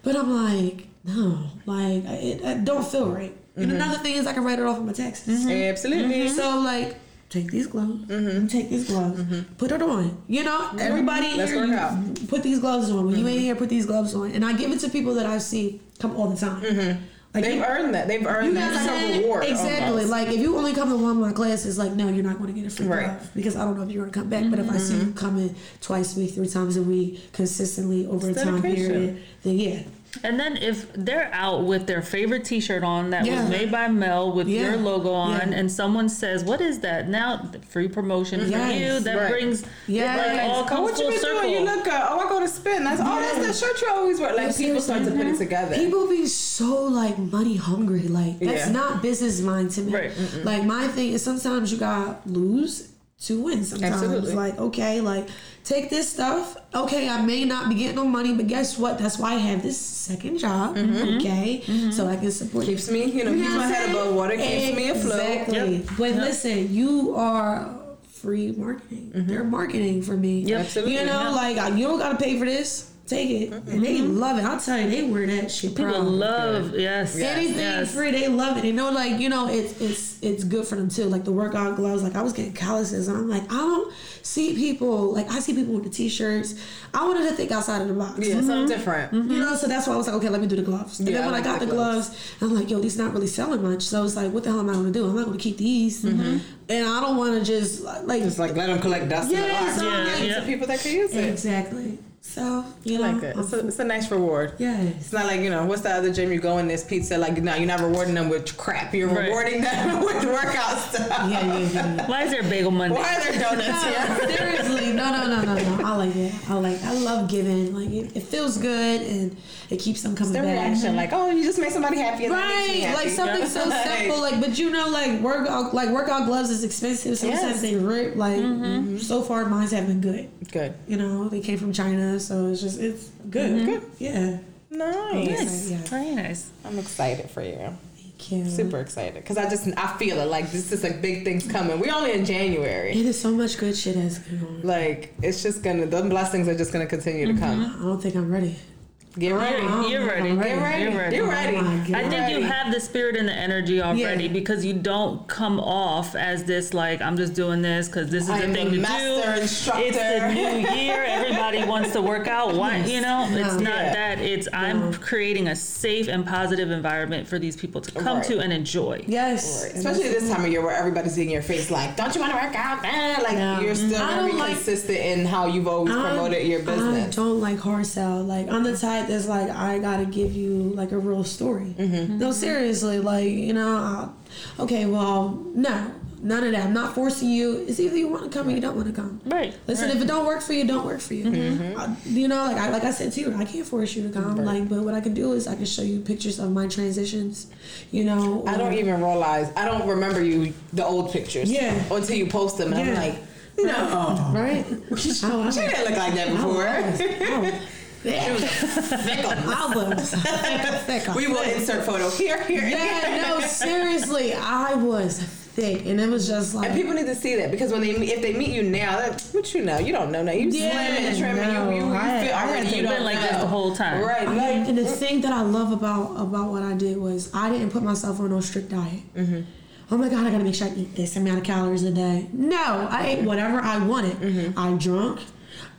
but I'm like, no, *sighs* like it, it don't feel mm-hmm. right. And mm-hmm. another thing is, I can write it off of my taxes. Mm-hmm. Absolutely. So like, take these gloves, take these gloves, put it on. You know, everybody Let's here, work out. put these gloves on. When you ain't here, put these gloves on, and I give it to people that I see come all the time. Like They've you- earned that. They've earned that. It's like a reward. Exactly. almost. Like if you only come to one of my classes, like no, you're not going to get a free Right. glove because I don't know if you're going to come back. But if I see you coming twice a week, three times a week, consistently over It's a time dedication. period, then yeah, And then if they're out with their favorite T-shirt on that Yeah. was made by Mel with Yeah. your logo on, Yeah. and someone says, "What is that?" Now free promotion for Yes. you. That Right. brings yeah, like all Oh, comes what you been circle. doing? You look good. Oh, I go to spin. That's oh, that's the shirt you always wear. Like people start to put it together. People be so like money hungry. Like that's Yeah. not business mind to me. Right. Like my thing is sometimes you gotta lose to win. Sometimes Absolutely. like okay, like take this stuff. Okay, I may not be getting no money, but guess what? That's why I have this second job. Okay, so I can support Mm-hmm. keeps me, you know, You keeps know my head above water, keeps me afloat. Exactly. Yep. But Yep. listen, you are free marketing. They're marketing for me. Yep. Absolutely. You know, like you don't gotta pay for this. Take it, and they mm-hmm. love it. I'll tell you, they wear that shit. People proud. love yes, Anything yes. free, they love it. They know, like you know, it's it's it's good for them too. Like the workout gloves, like I was getting calluses, and I'm like, I don't see people like I see people with the t-shirts. I wanted to think outside of the box. Yeah, something mm-hmm. different. You mm-hmm. know, so that's why I was like, okay, let me do the gloves. And Yeah, then when I I, got the the gloves. gloves, I'm like, yo, these not really selling much. So it's like, what the hell am I gonna do? I'm not gonna keep these, and I don't want to just like Just like let them collect dust in the Yeah, so Yeah, Give it yeah. to people that can use it. exactly. So you I like it. It's a, it's a nice reward. yes. It's not like, you know, what's the other gym you go in this pizza? Like, no, you're not rewarding them with crap. You're Right. rewarding them *laughs* with workout stuff. Yeah, yeah, yeah. yeah. *laughs* Why is there Bagel Monday? Why are there donuts *laughs* here? Seriously, no, no, no, no, no. I like it. I like. I love giving. Like it, it feels good and it keeps them coming Their back. reaction, like, oh, you just made somebody happy. and that makes me Right, happy. like something so simple, like but you know, like workout, like workout gloves is expensive. Sometimes Yes. they rip. Like mm-hmm. so far, mine's have been good. Good. You know, they came from China, so it's just it's good. Mm-hmm. Good. Yeah. Nice. Nice, Yeah. very nice. I'm excited for you. Thank you. Super excited because I just I feel it like this is like big things coming. We're only in January. It is so much good shit that's going on. Like it's just gonna the blessings are just gonna continue to mm-hmm. come. I don't think I'm ready. Get ready. Oh, You're ready. I'm Get ready. You're ready. Get ready. Oh my I think you have the spirit and the energy already Yeah. because you don't come off as this like I'm just doing this because this is I'm the thing the to master do. instructor. It's the new year. Everybody wants to work out. Why? Yes. You know, it's not Yeah. that. It's I'm creating a safe and positive environment for these people to come Right. to and enjoy. Yes. Right. Especially this time of year where everybody's in your face, like, "Don't you want to work out?" man?" Like No. you're still I very don't like- consistent in how you've always promoted your business. I business. don't like hard sell. Like on the the type that's like I gotta give you like a real story. Mm-hmm. No, seriously, like you know, I'll, okay, well, no, None of that. I'm not forcing you. It's either you want to come or you don't want to come. Right. Listen, right. if it don't work for you, don't work for you. Mm-hmm. Uh, you know, like I like I said to you, I can't force you to come. Like, but what I can do is I can show you pictures of my transitions. You know, I don't even realize. I don't remember you the old pictures. Yeah. Until you post them, and Yeah. I'm like, no. right. *laughs* Oh, She didn't look like that before. *laughs* I was thick. Albums. thick we will insert photo here, here. Yeah, no, seriously, I was thick, and it was just like And people need to see that because when they if they meet you now, that what you know, you don't know now. You Yeah, slim and trim, and you you, you I- feel already to you been don't like know. this the whole time. right? Like, and the thing that I love about about what I did was I didn't put myself on no strict diet. Mm-hmm. Oh my god, I gotta make sure I eat this amount of calories a day. No, I ate whatever I wanted. Mm-hmm. I drunk.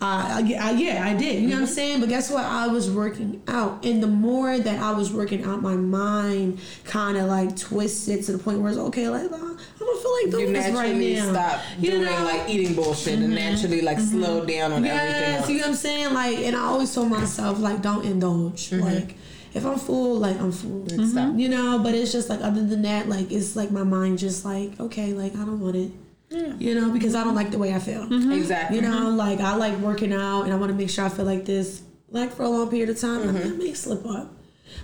Uh, I, I, yeah, I did. You know what I'm saying? But guess what? I was working out, and the more that I was working out, my mind kind of like twisted to the point where it's okay. Like uh, I don't feel like doing you this right naturally now. stop You doing know? Mm-hmm. like eating bullshit and naturally like slow down on Yes, everything. you know what I'm saying? Like, and I always told myself, like, don't indulge. Like, if I'm full, like, I'm full. Stop. You know, but it's just like, other than that, like, it's like my mind just like, okay, like, I don't want it. You know, because I don't like the way I feel. Exactly. You know, like, I like working out and I want to make sure I feel like this, like, for a long period of time. I, mean, I may slip up.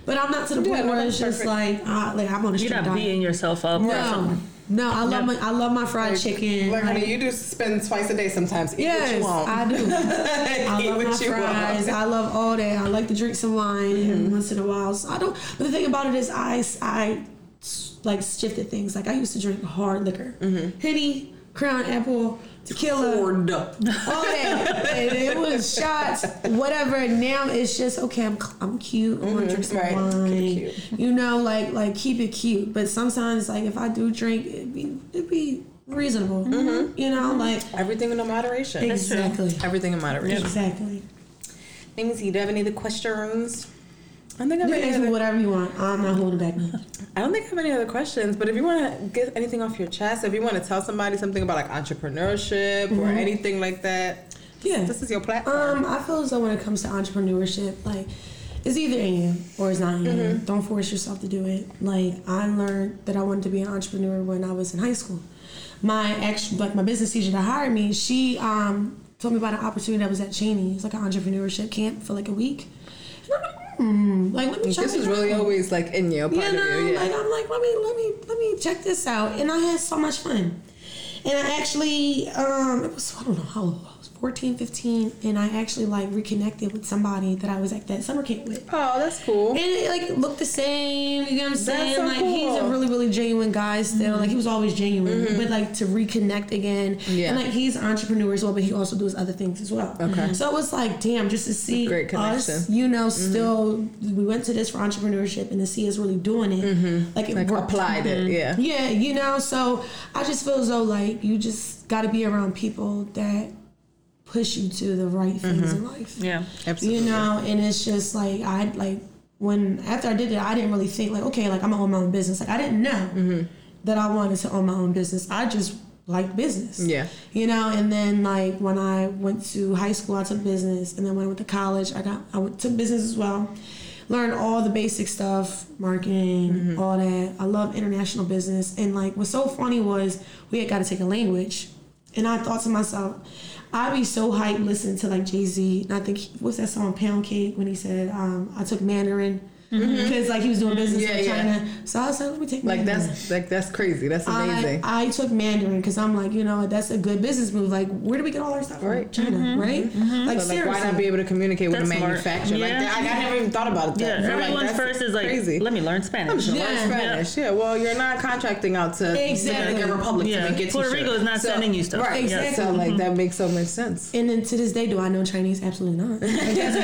But I'm not to the Yeah, point no, where that's it's just like, uh, like, I'm on a You're strict not diet. beating yourself up. or No, something. no, I love Yep. my I love my fried chicken. Like, honey, Like, you do spend twice a day sometimes. Eat yes, what you want. I do. *laughs* I Eat love what my you fries. want. I love all that. I like to drink some wine Mm-hmm. once in a while. So I don't. But the thing about it is, I I like shifted things. Like I used to drink hard liquor, Mm-hmm. Henny, Crown Apple, tequila, Poured. all that. and it was shots, whatever. Now it's just okay. I'm I'm cute. I'm gonna drink some Mm-hmm. right. wine. Cute. You know, like like keep it cute. But sometimes, like if I do drink, it be it be reasonable. Mm-hmm. You know, like Everything in moderation. exactly, Everything in moderation. exactly. Things you do you have any other questions? I don't think I have You any can ask me other, whatever you want. I'm not holding back nothing. I don't think I have any other questions. But if you want to get anything off your chest, if you want to tell somebody something about like entrepreneurship or anything like that, Yeah. this is your platform. Um, I feel as though when it comes to entrepreneurship, like it's either in you or it's not in you. Don't force yourself to do it. Like I learned that I wanted to be an entrepreneur when I was in high school. My ex, like my business teacher that hired me, she um told me about an opportunity that was at Cheyney. It's like an entrepreneurship camp for like a week. And I'm like, hmm, like let me try this is really out. always like in you, a part you of know, you. Yeah. like I'm like, let me let me let me check this out, and I had so much fun. And I actually, um, it was I don't know how old I was, 14, 15, and I actually like reconnected with somebody that I was at that summer camp with. oh, that's cool. And it like looked the same, you know what I'm saying? so like he's a really, really genuine guy still. Like he was always genuine. Mm-hmm. But like to reconnect again. Yeah. And like he's an entrepreneur as well, but he also does other things as well. Okay. So it was like, damn, just to see Great us, you know, mm-hmm. still we went to this for entrepreneurship and to see us really doing it. Mm-hmm. Like it Like worked. applied it, yeah. Yeah, you know, so I just feel as though like you just gotta be around people that push you to the right things in life Yeah. Absolutely. you know and it's just like i like when after i did it i didn't really think like okay like i'm gonna own my own business like i didn't know Mm-hmm. that i wanted to own my own business i just liked business Yeah. you know and then like when i went to high school i took business and then when i went to college i got i went, took business as well learned all the basic stuff marketing Mm-hmm. all that i love international business and like what's so funny was we had got to take a language and i thought to myself I'd be so hyped listening to like Jay Z, and I think what's that song Pound Cake when he said um, I took Mandarin Mm-hmm. because like he was doing mm-hmm. business Mm-hmm. Yeah, in yeah. China. So I was like, let me take Like Mandarin. that's like that's crazy. That's amazing. I took Mandarin because I'm like, you know, that's a good business move. Like, where do we get all our stuff from? Right. China, mm-hmm. right? Like, So, like, seriously. why not be able to communicate with That's a smart. manufacturer like Yeah. that? Like, I never even thought about it. Yeah. That. So, like, Everyone's that's first is like, crazy. let me learn I'm Spanish. just Yeah. learn Spanish. Yeah. Well, you're not contracting out to Exactly. Dominican Republic Yeah. to make it Puerto Rico is not sending you stuff. Right. Yeah. So like that makes so much sense. and then to this day, do I know Chinese? Absolutely not. *laughs* But guess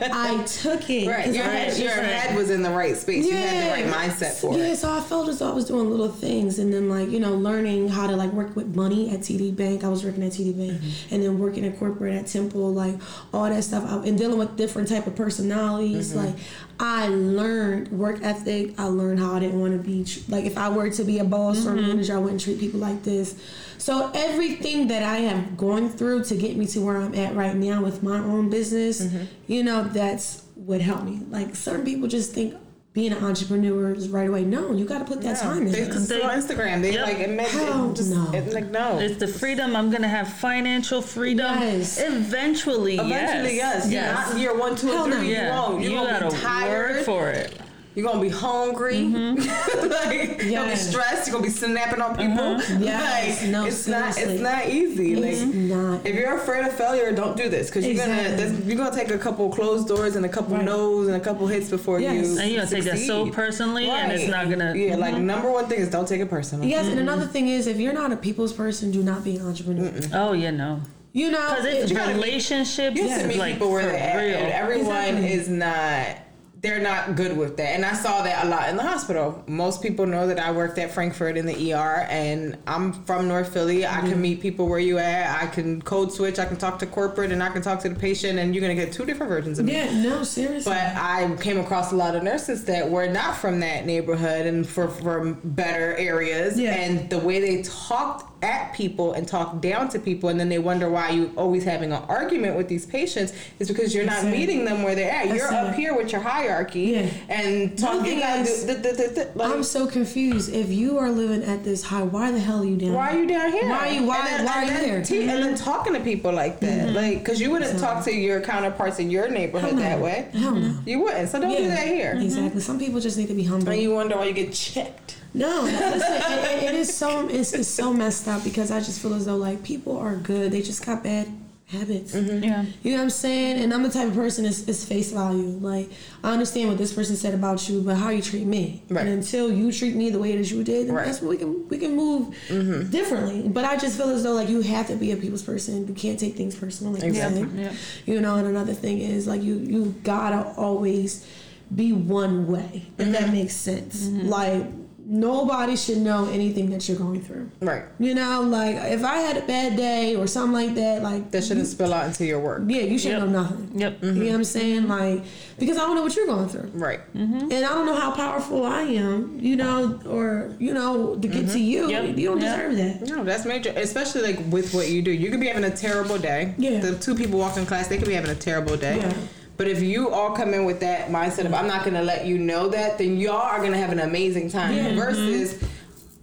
what? I took it. Right. 'Cause Your head, was your head was in the right space. You had the right mindset for yeah, it. Yeah, so I felt as though I was doing little things, and then like you know, learning how to like work with money at TD Bank. I was working at TD Bank, Mm-hmm. and then working at corporate at Temple, like all that stuff, I- and dealing with different type of personalities. Mm-hmm. Like I learned work ethic. I learned how I didn't want to be like if I were to be a boss or a manager, I wouldn't treat people like this. So everything that I have gone through to get me to where I'm at right now with my own business, Mm-hmm. you know, that's what help me. Like certain people just think being an entrepreneur is right away. No, you got to put that time They in. just They- on Instagram. They Yep. like admit Hell it, just no. it, like no. It's the freedom. I'm gonna have financial freedom. Yes. Eventually, Eventually, yes. yes. Not year one, two, Hell and no. three. You Yeah, won't. You're you gonna gotta be tired. work for it. You're gonna be hungry. Mm-hmm. *laughs* like you're gonna be stressed. You're gonna be snapping on people. Uh-huh. *laughs* Yes. Like, No, it's not. It's not easy. It's like not. if you're afraid of failure, don't do this because you're gonna you're gonna take a couple closed doors and a couple Right. no's and a couple hits before Yes. you. And you're gonna take that so succeed. personally, and it's not gonna. Yeah, like mm-hmm. number one thing is don't take it personal. Yes, and another mm-hmm. thing is, if you're not a people's person, do not be an entrepreneur. Oh yeah, no. You know, Because it's You gotta meet- relationships. You have to meet like people where for they're at, real. everyone Exactly. is not. They're not good with that, and I saw that a lot in the hospital. Most people know that I worked at Frankford in the ER, and I'm from North Philly. I can meet people where you at. I can code switch. I can talk to corporate, and I can talk to the patient, and you're gonna get two different versions of me. yeah, no, seriously. But I came across a lot of nurses that were not from that neighborhood and for from better areas. Yeah. And the way they talked at people and talk down to people, and then they wonder why you're always having an argument with these patients is because you're not meeting them where they're at. That's you're up it. here with your hierarchy Yeah. and talking. do, like, I'm so confused. If you are living at this high, why the hell are you down? why are you down here? Why you- why- And then- why are you then here? te- And then mm-hmm. talking to people like that, mm-hmm. like, because you wouldn't talk to your counterparts in your neighborhood that way. Hell no. You wouldn't. So don't do that here. Exactly. Mm-hmm. Some people just need to be humble. And you wonder why you get checked. No, listen, it, it is so it's, it's so messed up because I just feel as though like people are good, they just got bad habits. Mm-hmm. Yeah. You know what I'm saying? And I'm the type of person is is face value. Like I understand what this person said about you, but how you treat me. Right. And until you treat me the way that you did, then Right. that's when we can we can move mm-hmm. differently. But I just feel as though like you have to be a people's person. You can't take things personally. Like you Exactly. Yeah. You know, and another thing is like you you gotta always be one way. If mm-hmm. that makes sense. Like nobody should know anything that you're going through. Right. You know, like if I had a bad day or something like that, like That shouldn't spill out into your work. yeah, you should Yep. know nothing. Yep. You know what I'm saying? Like because I don't know what you're going through. Right. Mm-hmm. And I don't know how powerful I am, you know, or you know, to get to mm-hmm. you. Yep. You don't Yep. deserve that. No, that's major, especially like with what you do. You could be having a terrible day. Yeah. The two people walking class, they could be having a terrible day. Yeah. But if you all come in with that mindset of I'm not gonna let you know that, then y'all are gonna have an amazing time. Yeah. Versus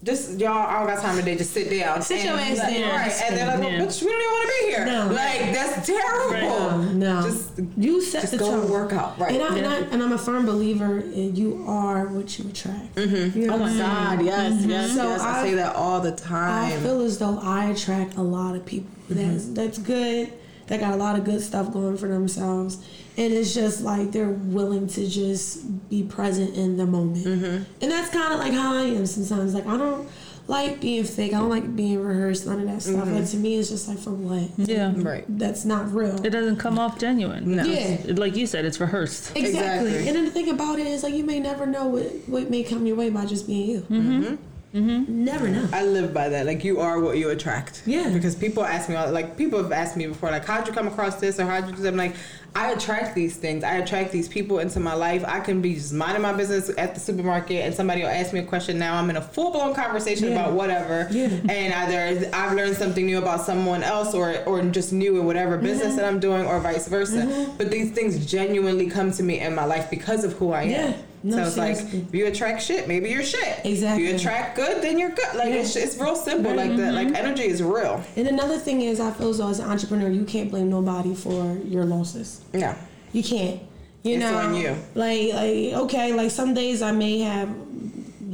just y'all, I don't got time today. Just sit down. Sit and, your ass like, down. Right. And they're like, well, Yeah. bitch, we don't even want to be here. No. Like that's terrible. No, Just you set just the go tone. work out. Right. And, I, and, I, I'm a firm believer in you are what you attract. Mm-hmm. You know Oh my I'm? God! Yes, yes, So yes. I, I- say that all the time. I feel as though I attract a lot of people that's that's good, that got a lot of good stuff going for themselves, and it's just like they're willing to just be present in the moment, mm-hmm. and that's kind of like how I am sometimes. Like I don't like being fake. I don't like being rehearsed. None of that stuff. Mm-hmm. Like to me, it's just like for what? Yeah. right. That's not real. It doesn't come off genuine. No. Yeah. Like you said, it's rehearsed. Exactly. Exactly. And then the thing about it is, like, you may never know what, what may come your way by just being you. Mm-hmm. mm-hmm. Mm-hmm. Never know. I live by that. Like you are what you attract. Yeah. Because people ask me all like people have asked me before, like, how'd you come across this or how'd you do that? I'm like, I attract these things. I attract these people into my life. I can be just minding my business at the supermarket and somebody will ask me a question. Now I'm in a full blown conversation Yeah. about whatever. Yeah. And either I've learned something new about someone else or or just new in whatever Mm-hmm. business that I'm doing or vice versa. But these things genuinely come to me in my life because of who I am. Yeah. No, so it's seriously. like if you attract shit, maybe you're shit. Exactly. If you attract good, then you're good. Like it's, it's real simple. Like that. Like mm-hmm. energy is real. And another thing is, I feel as though as an entrepreneur, you can't blame nobody for your losses. Yeah. You can't. You It's know, on you. like, like okay, like some days I may have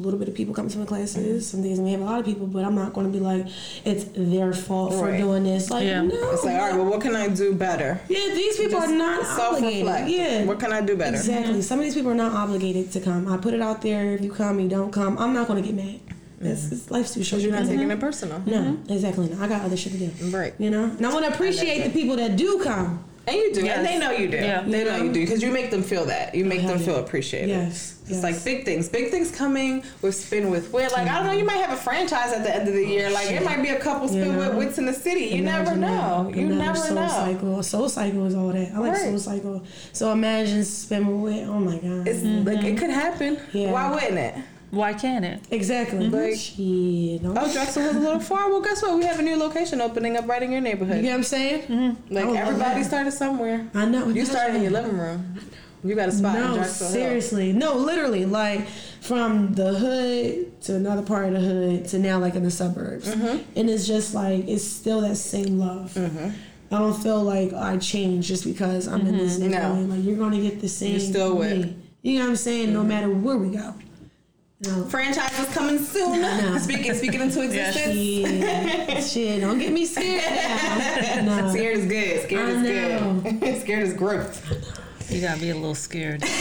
little bit of people come to my classes. Some days I may have a lot of people, but I'm not going to be like it's their fault for Right. doing this. Like, Yeah. no. It's like, all right, well, what can I do better? yeah, these people are not Self obligated. reflect. Yeah, What can I do better? Exactly. Some of these people are not obligated to come. I put it out there. If you come, you don't come. I'm not going to get mad. It's, it's life's too short. You're not Mhm. taking it personal. No, exactly. not. I got other shit to do. Right. You know, and I want to appreciate the people that do come. And you do. Yes. And they know you do. Yeah. They know you do. Because you make them feel that. You make them feel appreciated. Yes, It's yes. like big things. Big things coming with Spin with Wit. Like, I don't know, you might have a franchise at the end of the year. Like, it might be a couple Spin You with? Wits in the city. You never know. You never soul know. Cycle. SoulCycle is all that. I like Right. SoulCycle. So imagine spin with. Wit. Oh my god. It's like, it mm-hmm. could happen. Yeah. Why wouldn't it? Why can't it? exactly. Like- Shit. don't- Oh, Drexel was a little far. Well, guess what? We have a new location opening up right in your neighborhood. You know what I'm saying? Like I love everybody that. started somewhere. I know. You started in your living room. You got a spot in No, Jacksonville. seriously. No, literally. Like from the hood to another part of the hood to now like in the suburbs. Mm-hmm. And it's just like it's still that same love. I don't feel like I changed just because I'm in this Mm-hmm. No. Like you're gonna get the same. still with- Mm-hmm. me. You know what I'm saying? No matter where we go. No. Franchise is coming soon. No. Speaking speaking into existence. Shit, shit, don't get me scared. No. *laughs* Scared is good. Scared is good. *laughs* Scared is growth. You gotta be a little scared. *laughs*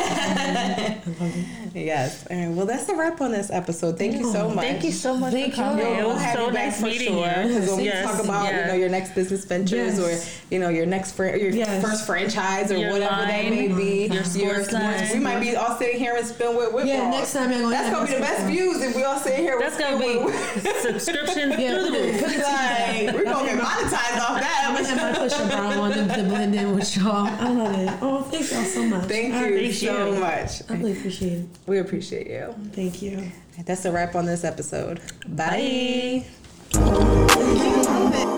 Yes. And well, that's the wrap on this episode. Thank you so much. Thank you so much Thank for coming. you. We'll have so you back nice for meeting sure. Because when Yes, we talk about yeah. you know your next business ventures Yes. or you know your next fr- your Yes. first franchise or Your whatever that may be, your sports line. We might be all sitting here and spin with whip Yeah, balls. next time you're gonna That's gonna be the best spin. views if we all sit here. That's gonna be subscription *laughs* Yeah, through the put it- roof. like we're gonna get monetized off I'm gonna have that. my push brown on to, to blend in with y'all. I love it. Oh, thank y'all so much. Thank I you so you. much. I really appreciate it. We appreciate you. Thank you. That's a wrap on this episode. Bye. Bye.